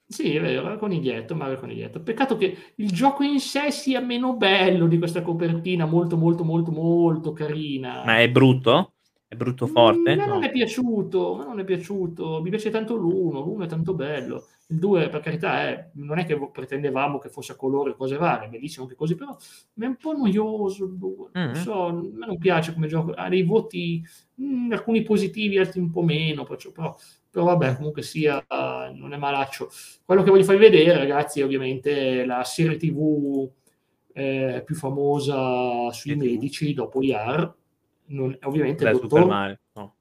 Sì, è vero, è coniglietto, Mario Coniglietto. Peccato che il gioco in sé sia meno bello di questa copertina, molto, molto, molto, molto carina. Ma è brutto? È brutto forte? Mm, no. non è piaciuto, ma non è piaciuto. Mi piace tanto l'uno, l'uno è tanto bello. Il 2, per carità, è, non è che pretendevamo che fosse a colore e cose varie, bellissimo anche così, però è un po' noioso il 2. Mm-hmm. Non so, a me non piace come gioco. Ha dei voti, mh, mm, alcuni positivi, altri un po' meno, però però vabbè, comunque sia, non è malaccio. Quello che voglio farvi vedere, ragazzi, è ovviamente la serie TV eh, più famosa sui medici dopo IAR. Non, ovviamente Beh, il dottor, Mario, no.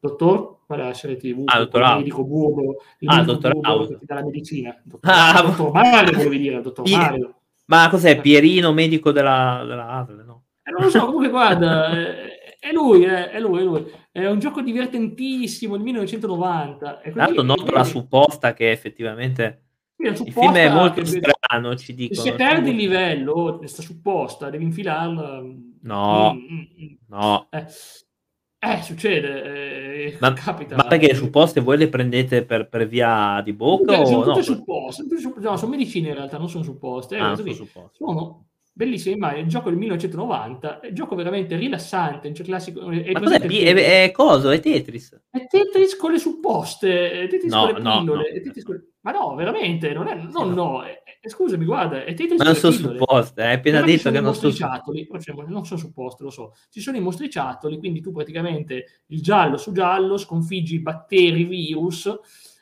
dottor, è la serie TV? Ah, dottor il medico burro, il ah, medico dottor burro che ti dà la medicina. Dottor, ah, dottor Mario, volevi dire, dottor Pie- Mario. Ma cos'è, Pierino, medico della, della ASL, no? Eh, non lo so, comunque guarda, eh, è lui, eh, è lui, è lui. È un gioco divertentissimo del 1990. Tra l'altro noto la supposta che effettivamente il film è molto strano, ci dicono. Se perdi il livello, questa supposta, devi infilarla. No, mm, mm, mm. no. Eh, eh, succede, eh, ma, capita. Ma perché le supposte voi le prendete per, per via di bocca? Beh, sono tutte no? supposte, no, sono medicine in realtà, non sono supposte. Eh, ah, sono, supposte. sono bellissima immagine, il gioco del 1990, è un gioco veramente rilassante, un classico... È, Ma cos'è? È, è, è, coso? È Tetris? È Tetris con le supposte, è Tetris no, con le pillole, no, no. Con... Ma no, veramente, non è... No, no, è, scusami, guarda, è Tetris Ma non sono supposte, hai appena detto che non sono... Ciatoli, non sono supposte, lo so. Ci sono i mostriciattoli, quindi tu praticamente il giallo su giallo sconfiggi batteri, virus,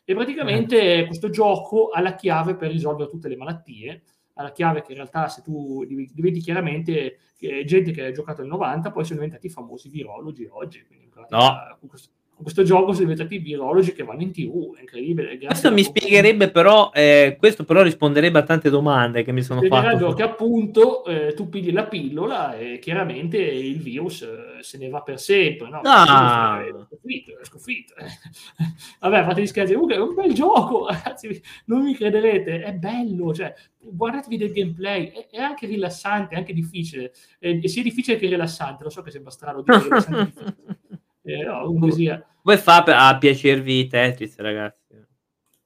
e praticamente eh. questo gioco ha la chiave per risolvere tutte le malattie alla chiave che in realtà se tu diventi chiaramente eh, gente che ha giocato nel 90 poi sono diventati famosi virologi oggi. Quindi, no. questo, questo gioco sono diventati virologi che vanno in tv, è incredibile. Questo mi spiegherebbe però, eh, questo però risponderebbe a tante domande che mi sono fatte. che appunto eh, tu pigli la pillola e chiaramente il virus eh, se ne va per sempre, no? Ah. È sconfitto, è sconfitto. Vabbè, fate gli scherzi, comunque è un bel gioco, ragazzi, non mi crederete, è bello, cioè, guardatevi del gameplay, è, è anche rilassante, è anche difficile, e sia difficile che rilassante, lo so che sembra strano dire rilassante eh, no, poesia. Come fa a piacervi Tetris, ragazzi?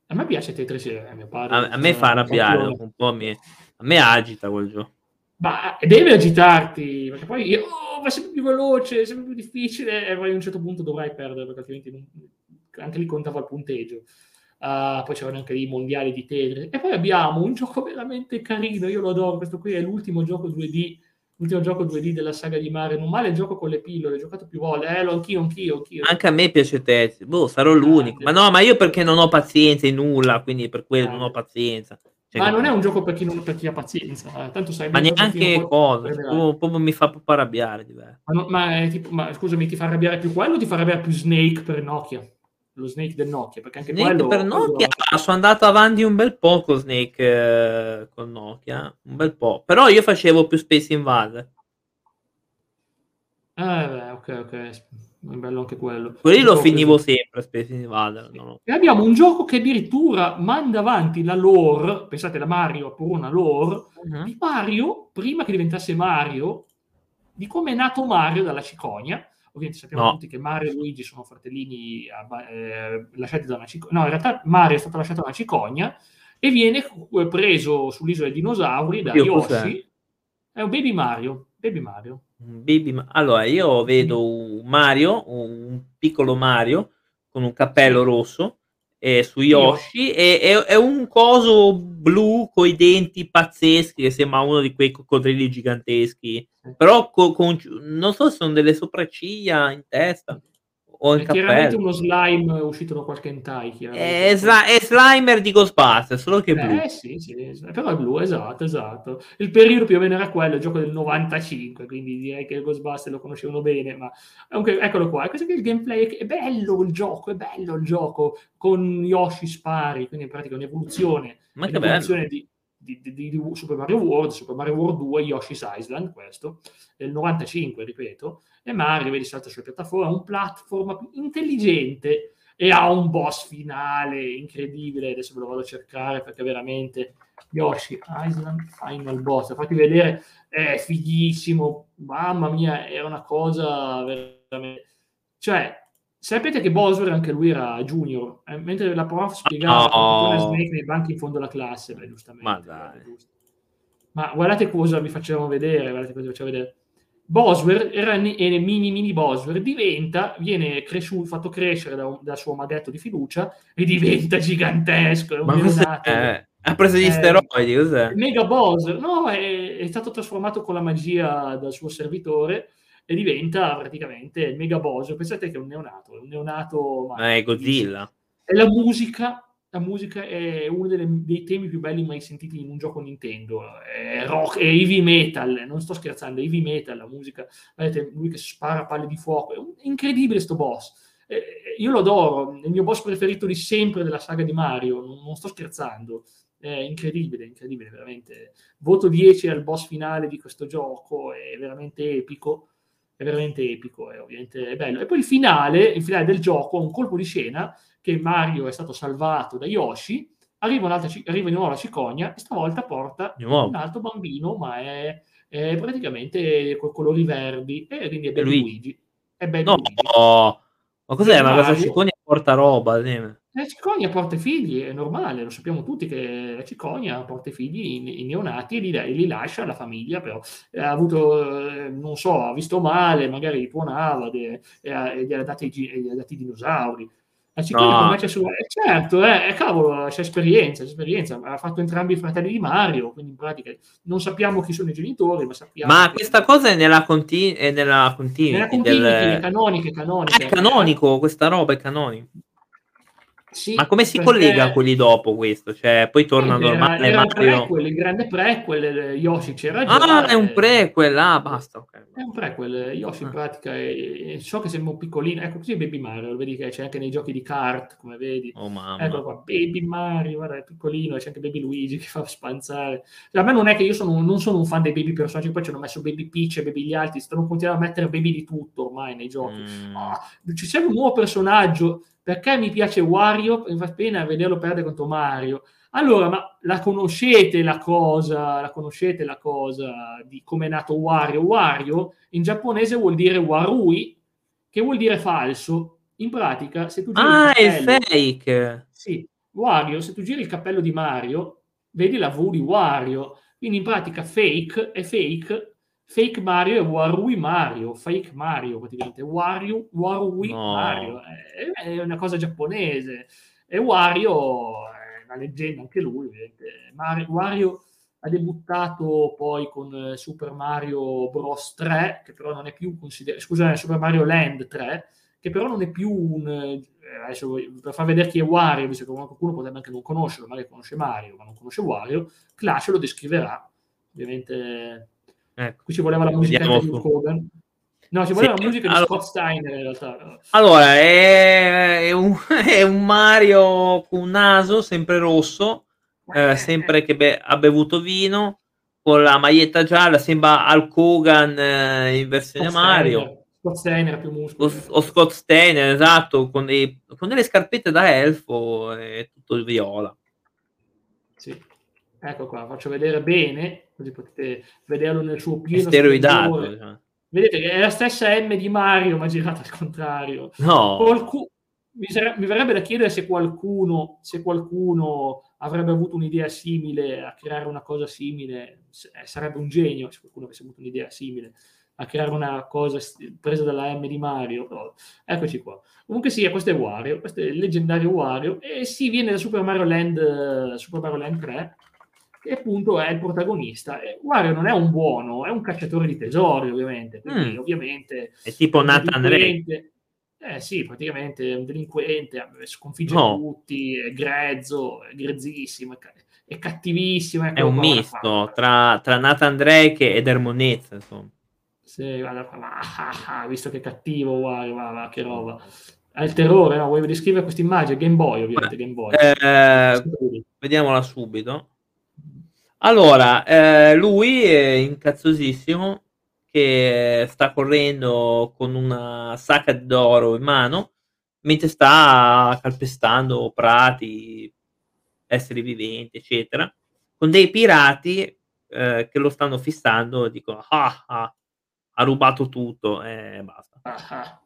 A me piace Tetris, eh, mio padre. A, a me fa arrabbiare un po', mi, a me agita quel gioco. Ma deve agitarti, perché poi io, oh, va sempre più veloce, sempre più difficile, e poi a un certo punto dovrai perdere, perché altrimenti non, anche lì contava il punteggio. Uh, poi c'erano anche i mondiali di Tetris. E poi abbiamo un gioco veramente carino, io lo adoro, questo qui è l'ultimo gioco 2D l'ultimo gioco 2D della saga di Mario, non male il gioco con le pillole, ho giocato più volte, eh, lo anch'io, anch'io, anch'io. Anche a me piace Tetris, boh, sarò l'unico, ma no, ma io perché non ho pazienza in nulla, quindi per quello non ho pazienza. Cioè, ma non è un gioco per chi, non, per chi ha pazienza, eh. tanto sai Ma neanche cosa, proprio, mi fa proprio arrabbiare. Ma, no, ma, tipo, ma scusami, ti fa arrabbiare più quello o ti fa arrabbiare più Snake per Nokia? Lo Snake del Nokia, perché anche Snake quello... per Nokia, quello... sono andato avanti un bel po' con Snake eh, con Nokia, un bel po', però io facevo più Space Invader. Eh, beh, ok, ok. È bello anche quello. Quelli lo finivo sempre, Space Invader. No, no. E abbiamo un gioco che addirittura manda avanti la lore, pensate la Mario ha pure una lore, uh-huh. di Mario, prima che diventasse Mario, di come è nato Mario dalla cicogna. Ovviamente sappiamo no. tutti che Mario e Luigi sono fratellini eh, lasciati da una cicogna. No, in realtà Mario è stato lasciato da una cicogna e viene preso sull'isola dei dinosauri da Dio, Yoshi. Cos'è? È un baby Mario. Baby Mario. Baby Allora, io vedo un Mario, un piccolo Mario con un cappello rosso eh, su Yoshi e, è, è, un coso blu con i denti pazzeschi che sembra uno di quei coccodrilli giganteschi. Però con, con, non so se sono delle sopracciglia in testa o il chiaramente uno slime uscito da qualche hentai è, sli- è Slimer di Ghostbusters solo che è blu. Eh sì, sì, però è blu esatto esatto. Il periodo più o meno era quello il gioco del 95 quindi direi che il Ghostbusters lo conoscevano bene ma comunque eccolo qua questo che il gameplay è bello il gioco è bello il gioco con Yoshi spari quindi in pratica un'evoluzione ma che un'evoluzione di di, di, di, Super Mario World, Super Mario World 2, Yoshi's Island, questo, del 95, ripeto, e Mario, vedi, salta sulle piattaforme, un platform intelligente e ha un boss finale incredibile, adesso ve lo vado a cercare perché veramente Yoshi Island Final Boss, fatti vedere, è fighissimo, mamma mia, è una cosa veramente... Cioè, Sapete che Bowser anche lui era junior, eh, mentre la prof spiegava no. Snake nei banchi in fondo alla classe, beh, giustamente. Ma. Ma guardate cosa vi facevamo vedere, guardate cosa vi facciamo vedere. Boswell era ne- mini mini Boswell, diventa, viene cresciuto, fatto crescere da dal suo maghetto di fiducia e diventa gigantesco. È un Ma è? Ha preso gli eh, steroidi, cos'è? Mega Bowser, no, è, è stato trasformato con la magia dal suo servitore e diventa praticamente il mega boss. Pensate che è un neonato, è un neonato... Ma è Godzilla. E la musica, la musica è uno delle, dei temi più belli mai sentiti in un gioco Nintendo. È rock, è heavy metal, non sto scherzando, è heavy metal la musica. Vedete, lui che spara palle di fuoco. È incredibile sto boss. io lo adoro, è il mio boss preferito di sempre della saga di Mario, non, non sto scherzando è incredibile, incredibile, veramente. Voto 10 al boss finale di questo gioco, è veramente epico è veramente epico, è ovviamente bello. E poi il finale, il finale del gioco, un colpo di scena che Mario è stato salvato da Yoshi, arriva, un'altra, arriva di nuovo la cicogna e stavolta porta un altro bambino, ma è, è praticamente con colori verdi e quindi è Baby Luigi. È Baby no, Luigi. ma cos'è? Ma cosa cicogna porta roba? Sì. La cicogna porta figli, è normale, lo sappiamo tutti che la cicogna porta figli in, in neonati e li, li, lascia alla famiglia, però eh, ha avuto, eh, non so, ha visto male, magari li tuonava e, gli ha dati, i dinosauri. La cicogna no. c'è su... Eh, certo, eh, cavolo, c'è esperienza, c'è esperienza, ha fatto entrambi i fratelli di Mario, quindi in pratica non sappiamo chi sono i genitori, ma sappiamo... Ma questa cosa è nella, conti- è nella continuity, nella continuity del... canoniche, canoniche. È canonico, questa roba è canonico. Sì, Ma come si collega a quelli dopo questo? Cioè, poi torna era, normale era Mario... prequel, il grande prequel, Yoshi c'era già. Ah, è un prequel, ah, basta. Okay. È un prequel, Yoshi ah. in pratica è, è, so che sembra un piccolino, ecco così è Baby Mario, lo vedi che c'è anche nei giochi di kart, come vedi. Oh mamma. Ecco qua, Baby Mario, guarda, è piccolino, c'è anche Baby Luigi che fa spanzare. Cioè, a me non è che io sono, non sono un fan dei baby personaggi, poi ci hanno messo Baby Peach e Baby gli altri, stanno continuando a mettere baby di tutto ormai nei giochi. Mm. Oh, ci serve un nuovo personaggio perché mi piace Wario? Mi fa pena vederlo perdere contro Mario. Allora, ma la conoscete la cosa, la conoscete la cosa di come è nato Wario? Wario in giapponese vuol dire Warui, che vuol dire falso. In pratica, se tu giri ah, il cappello, è fake. Sì, Wario, se tu giri il cappello di Mario, vedi la V di Wario. Quindi in pratica fake è fake Fake Mario e Warui Mario, Fake Mario praticamente, Wario, Warui no. Mario, è, è, una cosa giapponese. E Wario è una leggenda anche lui, Mario, Wario ha debuttato poi con eh, Super Mario Bros 3, che però non è più considerato, scusate, Super Mario Land 3, che però non è più un... Eh, adesso, per far vedere chi è Wario, visto che qualcuno potrebbe anche non conoscerlo, magari conosce Mario, ma non conosce Wario, Clash lo descriverà, ovviamente Ecco. Qui ci voleva la musica di Hulk Hogan. No, ci voleva sì, la musica allora, di Scott Steiner in realtà. Allora, è, è, un, è, un, Mario con un naso sempre rosso, eh, eh sempre che be- ha bevuto vino, con la maglietta gialla, sembra Hulk Hogan eh, in versione Scott Mario. Steiner. Scott Steiner più muscoli. O, o, Scott Steiner, esatto, con, dei, con delle scarpette da elfo e tutto il viola. Sì. Ecco qua, faccio vedere bene, così potete vederlo nel suo pieno steroidato. Diciamo. Vedete che è la stessa M di Mario, ma girata al contrario. No. Qualcu- mi, sare- mi, verrebbe da chiedere se qualcuno, se qualcuno avrebbe avuto un'idea simile a creare una cosa simile, eh, sarebbe un genio se qualcuno avesse avuto un'idea simile. a creare una cosa presa dalla M di Mario. Però, eccoci qua. Comunque sì, questo è Wario, questo è il leggendario Wario, e si viene da Super Mario Land, Super Mario Land 3, che appunto è il protagonista. E Wario non è un buono, è un cacciatore di tesori, ovviamente. Quindi, mm. ovviamente è tipo Nathan Drake. Eh sì, praticamente è un delinquente, sconfigge no. tutti, è grezzo, è grezzissimo, è, cattivissimo. È un misto tra, tra, Nathan Drake ed Ermonezza, insomma. Sì, guarda, ah, ah, visto che è cattivo, guarda, guarda che roba. Ha il terrore, no? Vuoi descrivere questa immagine? Game Boy, ovviamente, Game Boy. Eh, vediamola subito. Allora, eh, lui è incazzosissimo che sta correndo con una sacca d'oro in mano mentre sta calpestando prati, esseri viventi, eccetera, con dei pirati eh, che lo stanno fissando e dicono ah, ah ha rubato tutto e basta. Ah, ah.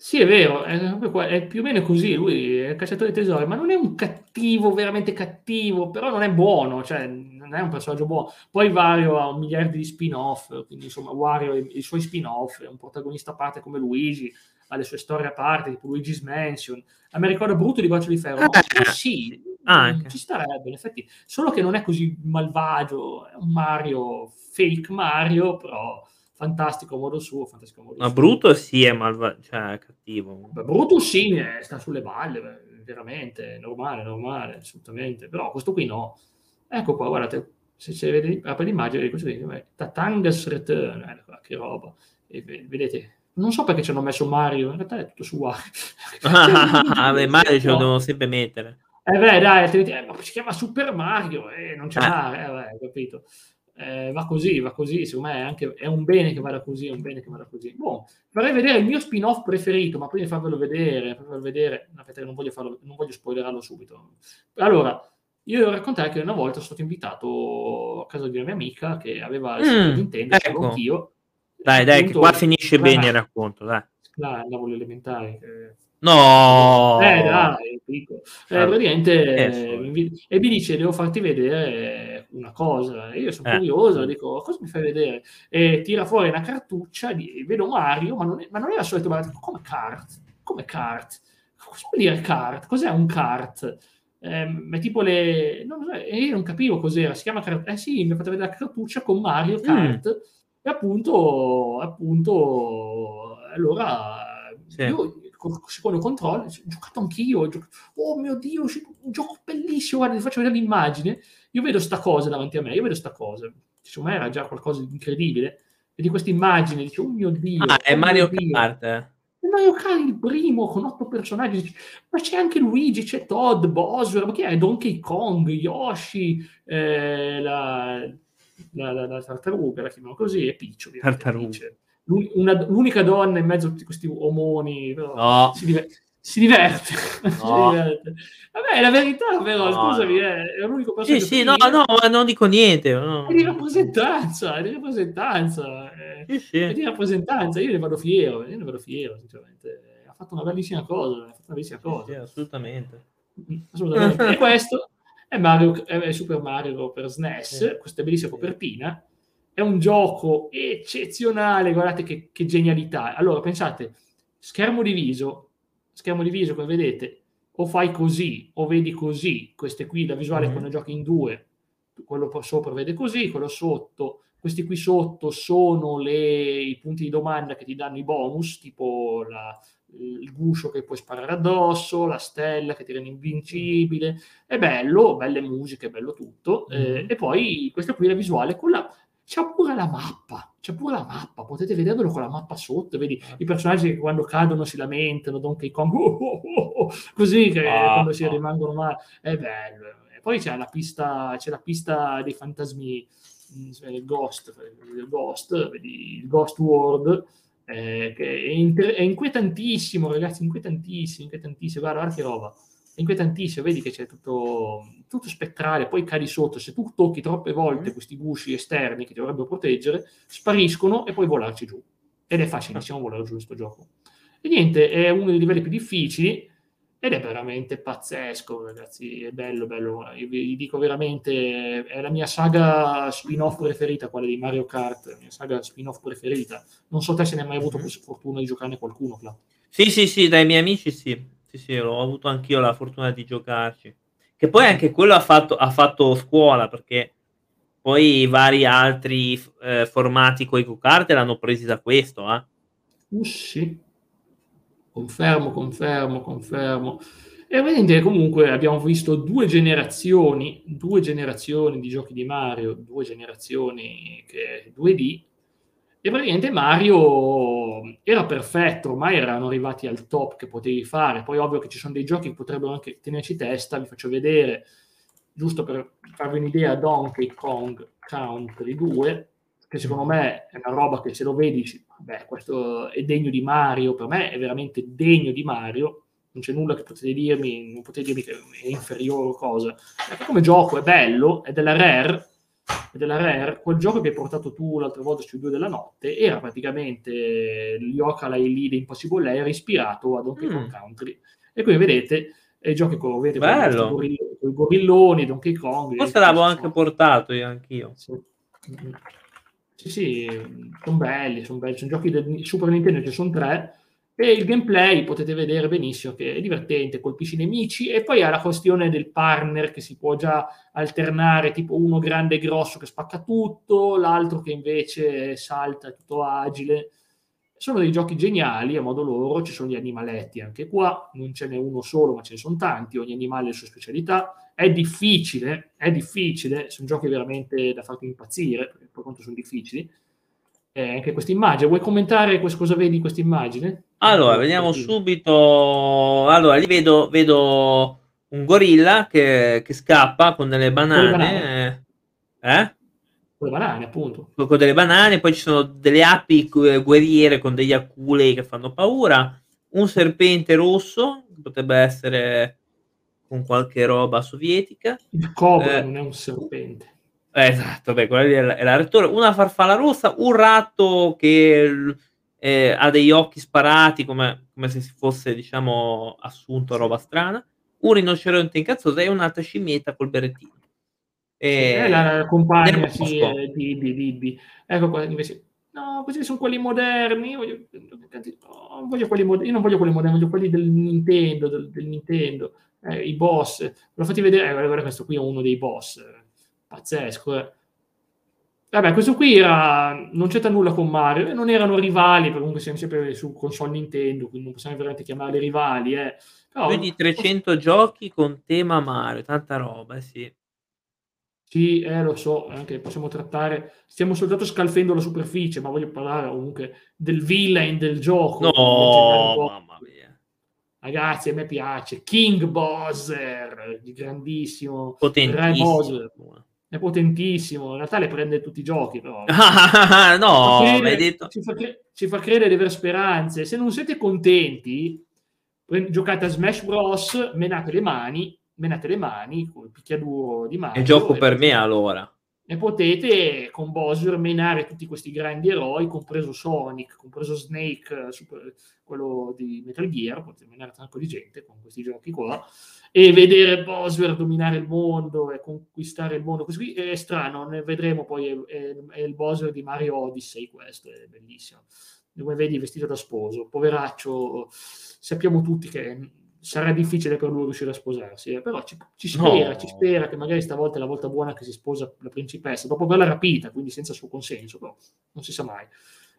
Sì, è vero, è, è, più o meno così, lui è il cacciatore di tesori, ma non è un cattivo, veramente cattivo, però non è buono, cioè non è un personaggio buono. Poi Wario ha un miliardo di spin-off, quindi insomma Wario e i suoi spin-off, è un protagonista a parte come Luigi, ha le sue storie a parte, tipo Luigi's Mansion. A me ricorda brutto di Guaccio di Ferro, no? eh, sì, anche. ci starebbe, in effetti, solo che non è così malvagio, è un Mario, fake Mario, però fantastico a modo suo, fantastico modo Ma suo. Bruto sì è malvagio, cioè cattivo. Beh, Bruto sì, eh, sta sulle balle, veramente, normale, normale, assolutamente. Però questo qui no. Ecco qua, guardate, se, se vede, apre l'immagine di questo qui, Tatangas Return, eh, che roba. E vedete, non so perché ci hanno messo Mario, in realtà è tutto su Wario. ah, beh, Mario ce lo devono sempre mettere. Eh beh, dai, eh, ma si chiama Super Mario, eh, non c'è ah. eh, beh, capito eh, va così, va così, secondo me è, anche, è un bene che vada così, è un bene che vada così. Boh, farei vedere il mio spin-off preferito, ma prima di farvelo vedere, farvelo vedere non voglio, farlo, non voglio spoilerarlo subito. Allora, io devo raccontare che una volta sono stato invitato a casa di una mia amica che aveva il mm, Nintendo, ecco. anch'io. Dai, dai, che qua finisce bene il racconto, dai. Là, andavo alle elementari. Eh No, eh, dai, dico. Eh, praticamente eh, e mi dice: Devo farti vedere una cosa. E io sono eh. curioso, dico: Cosa mi fai vedere? E tira fuori una cartuccia, di, vedo Mario, ma non è, ma non è la solita Mario. Come kart? Come kart? Cosa vuol dire kart? Cos'è un kart? Eh, è tipo le. Non so, io non capivo cos'era. Si chiama kart. Eh sì, mi ha fatto vedere la cartuccia con Mario. Kart. Mm. E appunto, appunto, allora. Sì. Io, secondo controllo, ho giocato anch'io, ho giocato, oh mio Dio, un gioco bellissimo, guarda, ti faccio vedere l'immagine, io vedo sta cosa davanti a me, io vedo sta cosa, secondo me era già qualcosa di incredibile, e di questa immagine, dice, oh mio Dio. Ah, è oh Mario Kart. È Mario Kart il primo con otto personaggi, ma c'è anche Luigi, c'è Todd, Bowser, ma chi è? Donkey Kong, Yoshi, eh, la, la, la, la, tartaruga, la chiamano così, e Piccio. Tartaruga una, l'unica donna in mezzo a tutti questi omoni, no. si, diver- si, diverte. No. si diverte. Vabbè, è la verità, però, no, scusami, è, è l'unico personaggio. Sì, sì, no, no, non dico niente. No. È di rappresentanza, è di rappresentanza. È, sì, sì. è di rappresentanza, io ne vado fiero, io ne vado fiero, sinceramente. Ha fatto una bellissima cosa, ha fatto una bellissima cosa. Sì, assolutamente. assolutamente. e questo è, Mario, è Super Mario per SNES, questa bellissima copertina è un gioco eccezionale, guardate che, che, genialità. Allora, pensate, schermo diviso, schermo diviso, come vedete, o fai così, o vedi così, queste qui, la visuale mm-hmm. quando giochi in due, quello sopra vede così, quello sotto, questi qui sotto sono le, i punti di domanda che ti danno i bonus, tipo la, il guscio che puoi sparare addosso, la stella che ti rende invincibile, è bello, belle musiche, bello tutto, mm-hmm. eh, e poi questa qui è la visuale con la c'è pure la mappa, c'è pure la mappa, potete vederlo con la mappa sotto, vedi i personaggi che quando cadono si lamentano, Donkey Kong, oh, oh, oh, così che ah, quando si rimangono male, è bello. E poi c'è la pista, c'è la pista dei fantasmi, il Ghost, il Ghost, vedi il Ghost World, eh, che è, inter- è, inquietantissimo, ragazzi, inquietantissimo, inquietantissimo, guarda, guarda che roba inquietantissimo, vedi che c'è tutto, tutto, spettrale, poi cadi sotto, se tu tocchi troppe volte mm. questi gusci esterni che ti dovrebbero proteggere, spariscono e puoi volarci giù. Ed è facilissimo volare giù questo gioco. E niente, è uno dei livelli più difficili, ed è veramente pazzesco, ragazzi, è bello, bello. Io vi dico veramente, è la mia saga spin-off preferita, quella di Mario Kart, la mia saga spin-off preferita. Non so te se ne hai mai avuto questa fortuna di giocarne qualcuno, Cla. Sì, sì, sì, dai miei amici sì. Sì, sì, l'ho avuto anch'io la fortuna di giocarci. Che poi anche quello ha fatto, ha fatto scuola, perché poi vari altri eh, formati con i go-kart l'hanno presi da questo, eh. Uh, sì, Confermo, confermo, confermo. E vedete comunque abbiamo visto due generazioni, due generazioni di giochi di Mario, due generazioni che 2D, e praticamente Mario era perfetto, ormai erano arrivati al top che potevi fare. Poi ovvio che ci sono dei giochi che potrebbero anche tenerci testa, vi faccio vedere, giusto per farvi un'idea, Donkey Kong Country 2, che secondo me è una roba che se lo vedi, beh, questo è degno di Mario, per me è veramente degno di Mario, non c'è nulla che potete dirmi, non potete dirmi che è inferiore o cosa, perché come gioco è bello, è della Rare, della Rare, quel gioco che hai portato tu l'altra volta sui due della notte era praticamente Yoka Laili di Impossible Lair ispirato a Donkey Kong mm. Country. E qui vedete i giochi con, vedete, con i gorilloni, Donkey Kong. Forse l'avevo anche portato io anch'io. Sì. Sì, sì, sono belli, sono belli, sono giochi del Super Nintendo, ci sono tre, e il gameplay potete vedere benissimo che è divertente, colpisci i nemici, e poi ha la questione del partner che si può già alternare, tipo uno grande e grosso che spacca tutto, l'altro che invece salta, tutto agile. Sono dei giochi geniali a modo loro, ci sono gli animaletti anche qua, non ce n'è uno solo, ma ce ne sono tanti, ogni animale ha le sue specialità è difficile, è difficile, sono giochi veramente da farti impazzire, perché per quanto sono difficili. Eh, anche questa immagine, vuoi commentare cosa vedi in questa immagine? Allora, vediamo subito. Allora, lì vedo, vedo un gorilla che, che, scappa con delle banane. Con banane. Eh? Con le banane, appunto. Con delle banane, poi ci sono delle api guerriere con degli aculei che fanno paura. Un serpente rosso, potrebbe essere con qualche roba sovietica. Il cobra eh, non è un serpente. Esatto, beh, quella è la, è la. Una farfalla rossa, un ratto che eh, ha degli occhi sparati come, come, se si fosse, diciamo, assunto roba strana. Un rinoceronte incazzoso e un'altra scimmietta col berrettino. E... È la compagna sì, eh, di, di, Ecco qua, invece no, questi sono quelli moderni, voglio, no, voglio quelli moder- io non voglio quelli moderni, voglio quelli del Nintendo, del, del Nintendo eh, i boss, ve l'ho fatti vedere, eh, guarda, questo qui è uno dei boss, pazzesco. Eh. Vabbè, questo qui era, non c'entra nulla con Mario, non erano rivali, perché comunque siamo sempre su console Nintendo, quindi non possiamo veramente chiamarli rivali. Eh. Però, Quindi 300 posso... giochi con tema Mario, tanta roba, eh, sì. Sì, eh, lo so, anche possiamo trattare, stiamo soltanto scalfendo la superficie, ma voglio parlare comunque del villain del gioco. No, mamma mia. Ragazzi, a me piace. King Bowser, di grandissimo. Potentissimo. È potentissimo. In realtà le prende tutti i giochi, però. no, ci fa, credere, ci, fa cre- ci fa credere di avere speranze. Se non siete contenti, giocate a Smash Bros, menate le mani, menate le mani con il picchiaduro di Mario. È gioco per me allora e potete con Bowser menare tutti questi grandi eroi, compreso Sonic, compreso Snake, eh, super, quello di Metal Gear, potete menare un sacco di gente con questi giochi qua, e vedere Bowser dominare il mondo e conquistare il mondo, così è strano, ne vedremo poi, è, è, è il Bowser di Mario Odyssey questo, è bellissimo. Come vedi vestito da sposo, poveraccio, sappiamo tutti che sarà difficile per lui riuscire a sposarsi, eh? però ci, ci spera, no. ci spera che magari stavolta è la volta buona che si sposa la principessa, dopo averla rapita, quindi senza suo consenso, però non si sa mai,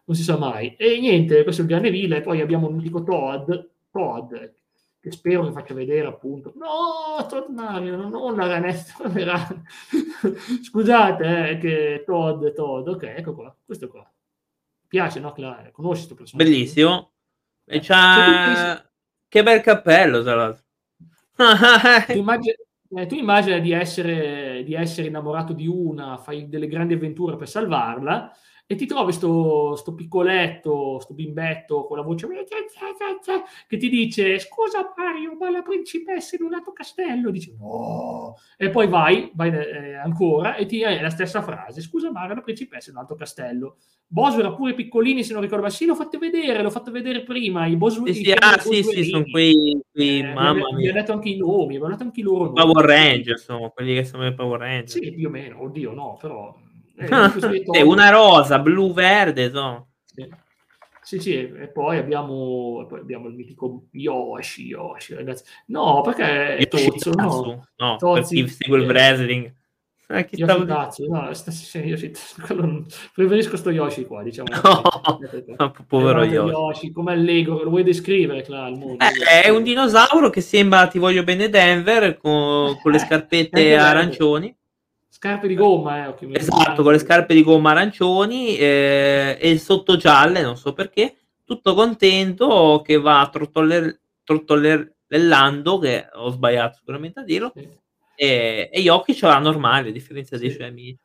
non si sa mai. E niente, questo è il grande villa, e poi abbiamo un mitico Todd, Todd, che spero che faccia vedere appunto, no, Todd Mario, non la ranetta, scusate, eh, che Todd, Todd, ok, ecco qua, questo qua. Piace, no? Clara? Conosci questo personaggio? Bellissimo. E eh, c'ha... Che bel cappello, tra l'altro. tu, immagini, eh, tu immagina di essere, di essere, innamorato di una, fai delle grandi avventure per salvarla e ti trovi sto, sto piccoletto, sto bimbetto con la voce che ti dice scusa Mario, ma la principessa in un altro castello, dici no, e poi vai, vai eh, ancora e ti è la stessa frase, scusa Mario, la principessa in un altro castello. Bosu era pure piccolini, se non ricordo, ma sì, l'ho fatto vedere, l'ho fatto vedere prima, i Bosu. Sì, sì, ah, sì, sì, sono quei, quei eh, mamma mia. Mi detto anche i nomi, mi ha detto anche i loro Power Ranger, sono quelli che sono i Power Ranger. Sì, più o meno, oddio, no, però eh, una rosa, blu, verde, so. sì. sì, sì, e poi abbiamo, poi abbiamo il mitico Yoshi, Yoshi, ragazzi. No, perché è tozzo, no? No, Tozzi, per segue il wrestling. Eh, chi Yoshi cazzo, no, stasera Yoshi, non... preferisco sto Yoshi qua, diciamo. No, povero Yoshi. Yoshi. Come Lego, lo vuoi descrivere, Cla, il mondo? Eh, è un dinosauro che sembra Ti voglio bene Denver, con, con le eh, scarpette arancioni. Scarpe di gomma, eh, Esatto, con le scarpe di gomma arancioni eh, e il sotto gialle, non so perché, tutto contento che va trottoller, trottolellando, che ho sbagliato sicuramente a dirlo, sì. e, e, gli occhi ce l'ha normali, a differenza sì. dei suoi amici.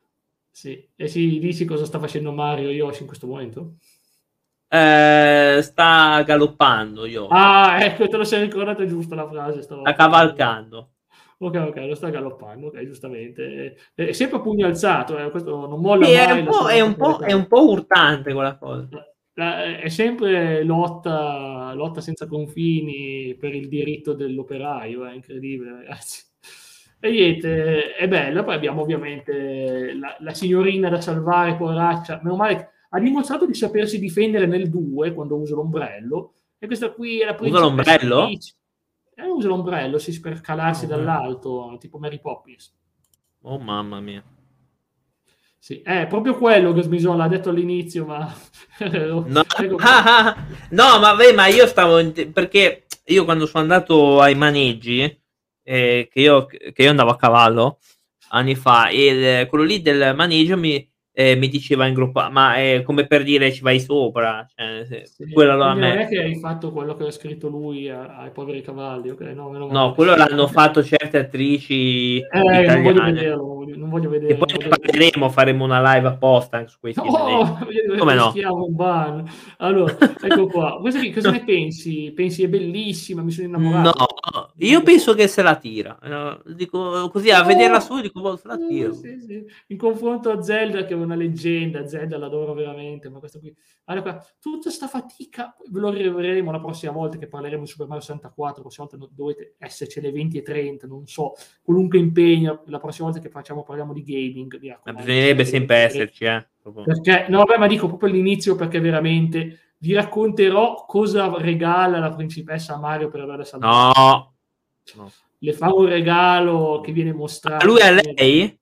Sì, e si dici cosa sta facendo Mario Yoshi in questo momento? Eh, sta galoppando Yoshi. Ah, ecco, te lo sei ricordato giusto la frase. Sta cavalcando. Ok, ok, lo sta galoppando, ok, giustamente. È, sempre a pugno alzato, eh, questo non molla sì, mai. È un, po', è, un po', è un po' urtante quella cosa. è sempre lotta, lotta senza confini per il diritto dell'operaio, è incredibile, ragazzi. E niente, è bello. Poi abbiamo ovviamente la, la signorina da salvare, poraccia. Meno male ha dimostrato di sapersi difendere nel 2 quando usa l'ombrello. E questa qui è la principessa. Usa l'ombrello? Peach eh, usa l'ombrello, sì, per calarsi oh, dall'alto, tipo Mary Poppins. Oh mamma mia. Sì, è proprio quello che Smisola ha detto all'inizio, ma... no. no, ma, beh, ma io stavo... Perché io quando sono andato ai maneggi, eh, che, io, che io andavo a cavallo anni fa, e quello lì del maneggio mi, eh, mi diceva in gruppo, ma è come per dire ci vai sopra. Cioè, sì, quello non è che hai fatto quello che ha scritto lui ai poveri cavalli. Okay? No, no, quello l'hanno fatto certe attrici eh, italiane. Non voglio vederlo, non voglio vedere. E poi ne parleremo, faremo una live apposta su questi. No, come no? Un ban. Allora, ecco qua. Cosa, cosa ne pensi? Pensi è bellissima, mi sono innamorato? No, io penso che se la tira. Dico così, a vederla su, dico, boh, se la tira. Sì, sì. In confronto a Zelda che una leggenda, Zelda l'adoro veramente, ma questo qui... Allora, tutta questa fatica, ve lo rivedremo la prossima volta che parleremo di Super Mario 64, la prossima volta dovete esserci alle 20 e 30, non so, qualunque impegno, la prossima volta che facciamo parliamo di gaming. Ma bisognerebbe sempre esserci, eh. Perché, no, vabbè, ma dico proprio all'inizio perché veramente vi racconterò cosa regala la principessa a Mario per averla salvata. No. no. Le fa un regalo che viene mostrato. A lui a lei?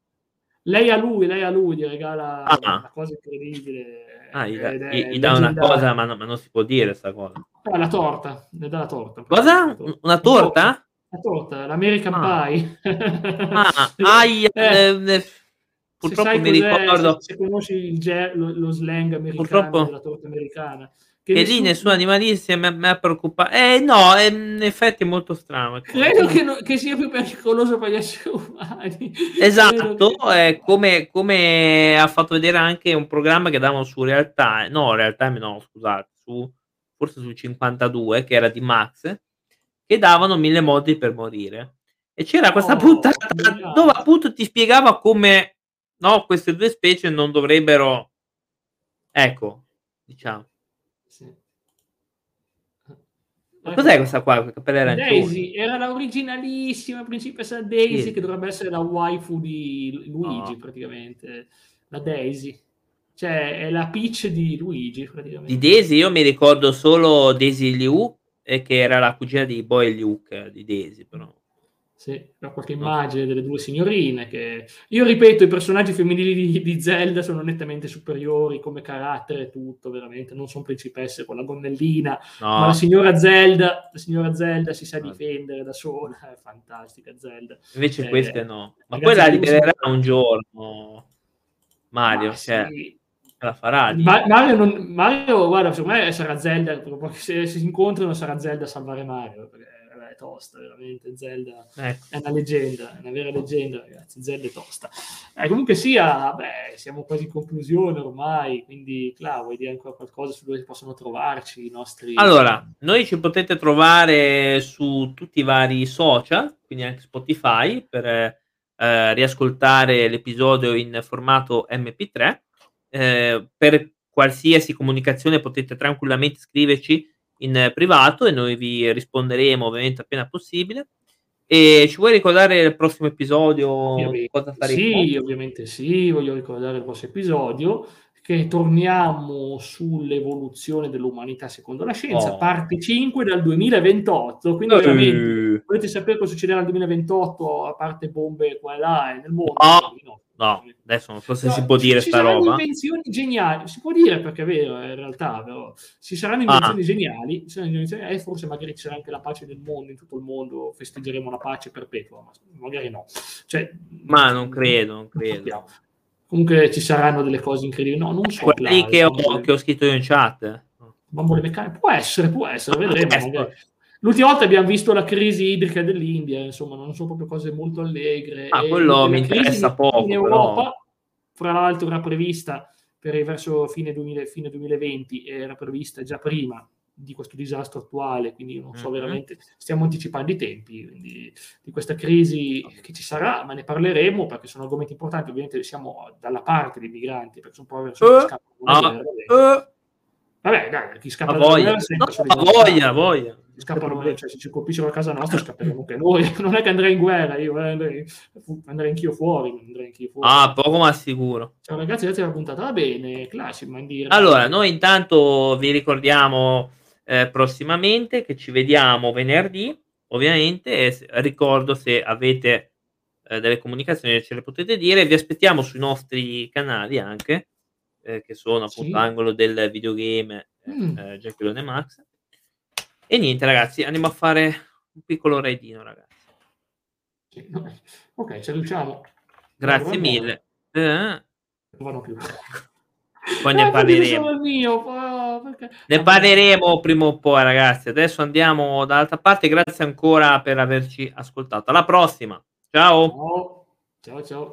Lei a lui, lei a lui gli regala ah. una cosa incredibile. Ah, gli, dà, gli dà una cosa, ma, no, ma, non si può dire questa cosa. Ah, la torta, le dà la torta. Cosa? Una torta? La torta, l'American ah. Pie. ah, ai, eh, eh, purtroppo mi ricordo. Se, se conosci il, lo, lo, slang americano purtroppo... della torta americana. Che, che lì nessuno animalista mi, mi ha preoccupato. Eh no, è, in effetti è molto strano. Credo che, no, che, sia più pericoloso per gli esseri umani. Esatto, che... come, come, ha fatto vedere anche un programma che davano su realtà, no, realtà no, scusate, su, forse su 52, che era di Max, che davano mille modi per morire. E c'era questa oh, puntata dove appunto ti spiegava come no, queste due specie non dovrebbero, ecco, diciamo Ma cos'è questa qua? Capelli arancioni? Daisy era la originalissima principessa Daisy sì. che dovrebbe essere la waifu di Luigi no. praticamente. La Daisy. Cioè è la Peach di Luigi praticamente. Di Daisy io mi ricordo solo Daisy Liu e che era la cugina di Boy Luke di Daisy però. Sì, da qualche immagine delle due signorine che... Io ripeto, i personaggi femminili di, di, Zelda sono nettamente superiori come carattere e tutto, veramente. Non sono principesse con la gonnellina, no. ma la signora Zelda, la signora Zelda si sa difendere da sola, è fantastica Zelda. Invece eh, queste no. Ma poi la libererà un giorno Mario, ma cioè... Sì. La farà. Ma, Mario, non, Mario, guarda, secondo me sarà Zelda, se, se si incontrano sarà Zelda a salvare Mario, perché è tosta, veramente. Zelda ecco. è una leggenda, è una vera leggenda, ragazzi. Zelda è tosta. Eh, comunque sia, beh, siamo quasi in conclusione ormai, quindi, Cla, vuoi dire ancora qualcosa su dove possono trovarci i nostri... Allora, noi ci potete trovare su tutti i vari social, quindi anche Spotify, per eh, riascoltare l'episodio in formato MP3. Eh, per qualsiasi comunicazione potete tranquillamente scriverci in privato e noi vi risponderemo ovviamente appena possibile. E ci vuoi ricordare il prossimo episodio? Ovviamente, cosa faremo? Sì, ovviamente sì, voglio ricordare il prossimo episodio che torniamo sull'evoluzione dell'umanità secondo la scienza, oh. parte 5 dal 2028, quindi veramente volete sapere cosa succederà nel 2028 a parte bombe qua e là nel mondo? Oh. No. No, adesso non so se no, si può dire sta roba. Ci saranno invenzioni geniali, si può dire perché è vero, in realtà, però ci saranno invenzioni ah. geniali, e forse magari ci sarà anche la pace del mondo, in tutto il mondo festeggeremo una pace perpetua, ma magari no. Cioè, ma non credo, non credo. Comunque ci saranno delle cose incredibili. No, non so. Quelli che ho, che ho scritto io in chat. Bambole meccaniche. Può essere, può essere, vedremo. L'ultima volta abbiamo visto la crisi idrica dell'India, insomma, non sono proprio cose molto allegre. Ah, quello mi interessa poco. In Europa, però. fra l'altro, era prevista per verso fine, 2000, fine 2020, era prevista già prima di questo disastro attuale, quindi non so mm-hmm. veramente, stiamo anticipando i tempi quindi, di questa crisi che ci sarà, ma ne parleremo perché sono argomenti importanti, ovviamente siamo dalla parte dei migranti, perché sono poveri, sono uh, ah, uh, Vabbè, dai, chi scappa da guerra sempre no, voglia, voglia. Scappano, cioè, se ci colpiscono a casa nostra scapperemo anche noi. Non è che andrei in guerra, io eh, andrei, andrei anch'io fuori. Andrei anch'io fuori. Ah, poco ma sicuro. Ciao ragazzi, grazie per la puntata. Va bene, classico, mandire. Allora, noi intanto vi ricordiamo eh, prossimamente che ci vediamo venerdì, ovviamente, e ricordo se avete eh, delle comunicazioni ce le potete dire. Vi aspettiamo sui nostri canali anche eh, che sono appunto sì. angolo del videogame mm. eh, Jacqueline Max. E niente, ragazzi, andiamo a fare un piccolo raidino, ragazzi. Sì. Ok, ci riusciamo. Grazie mille. Eh. Non vanno più. Poi ne parleremo. Mio, perché... Ne parleremo prima o poi, ragazzi. Adesso andiamo dall'altra parte. Grazie ancora per averci ascoltato. Alla prossima. Ciao. Ciao, ciao. ciao.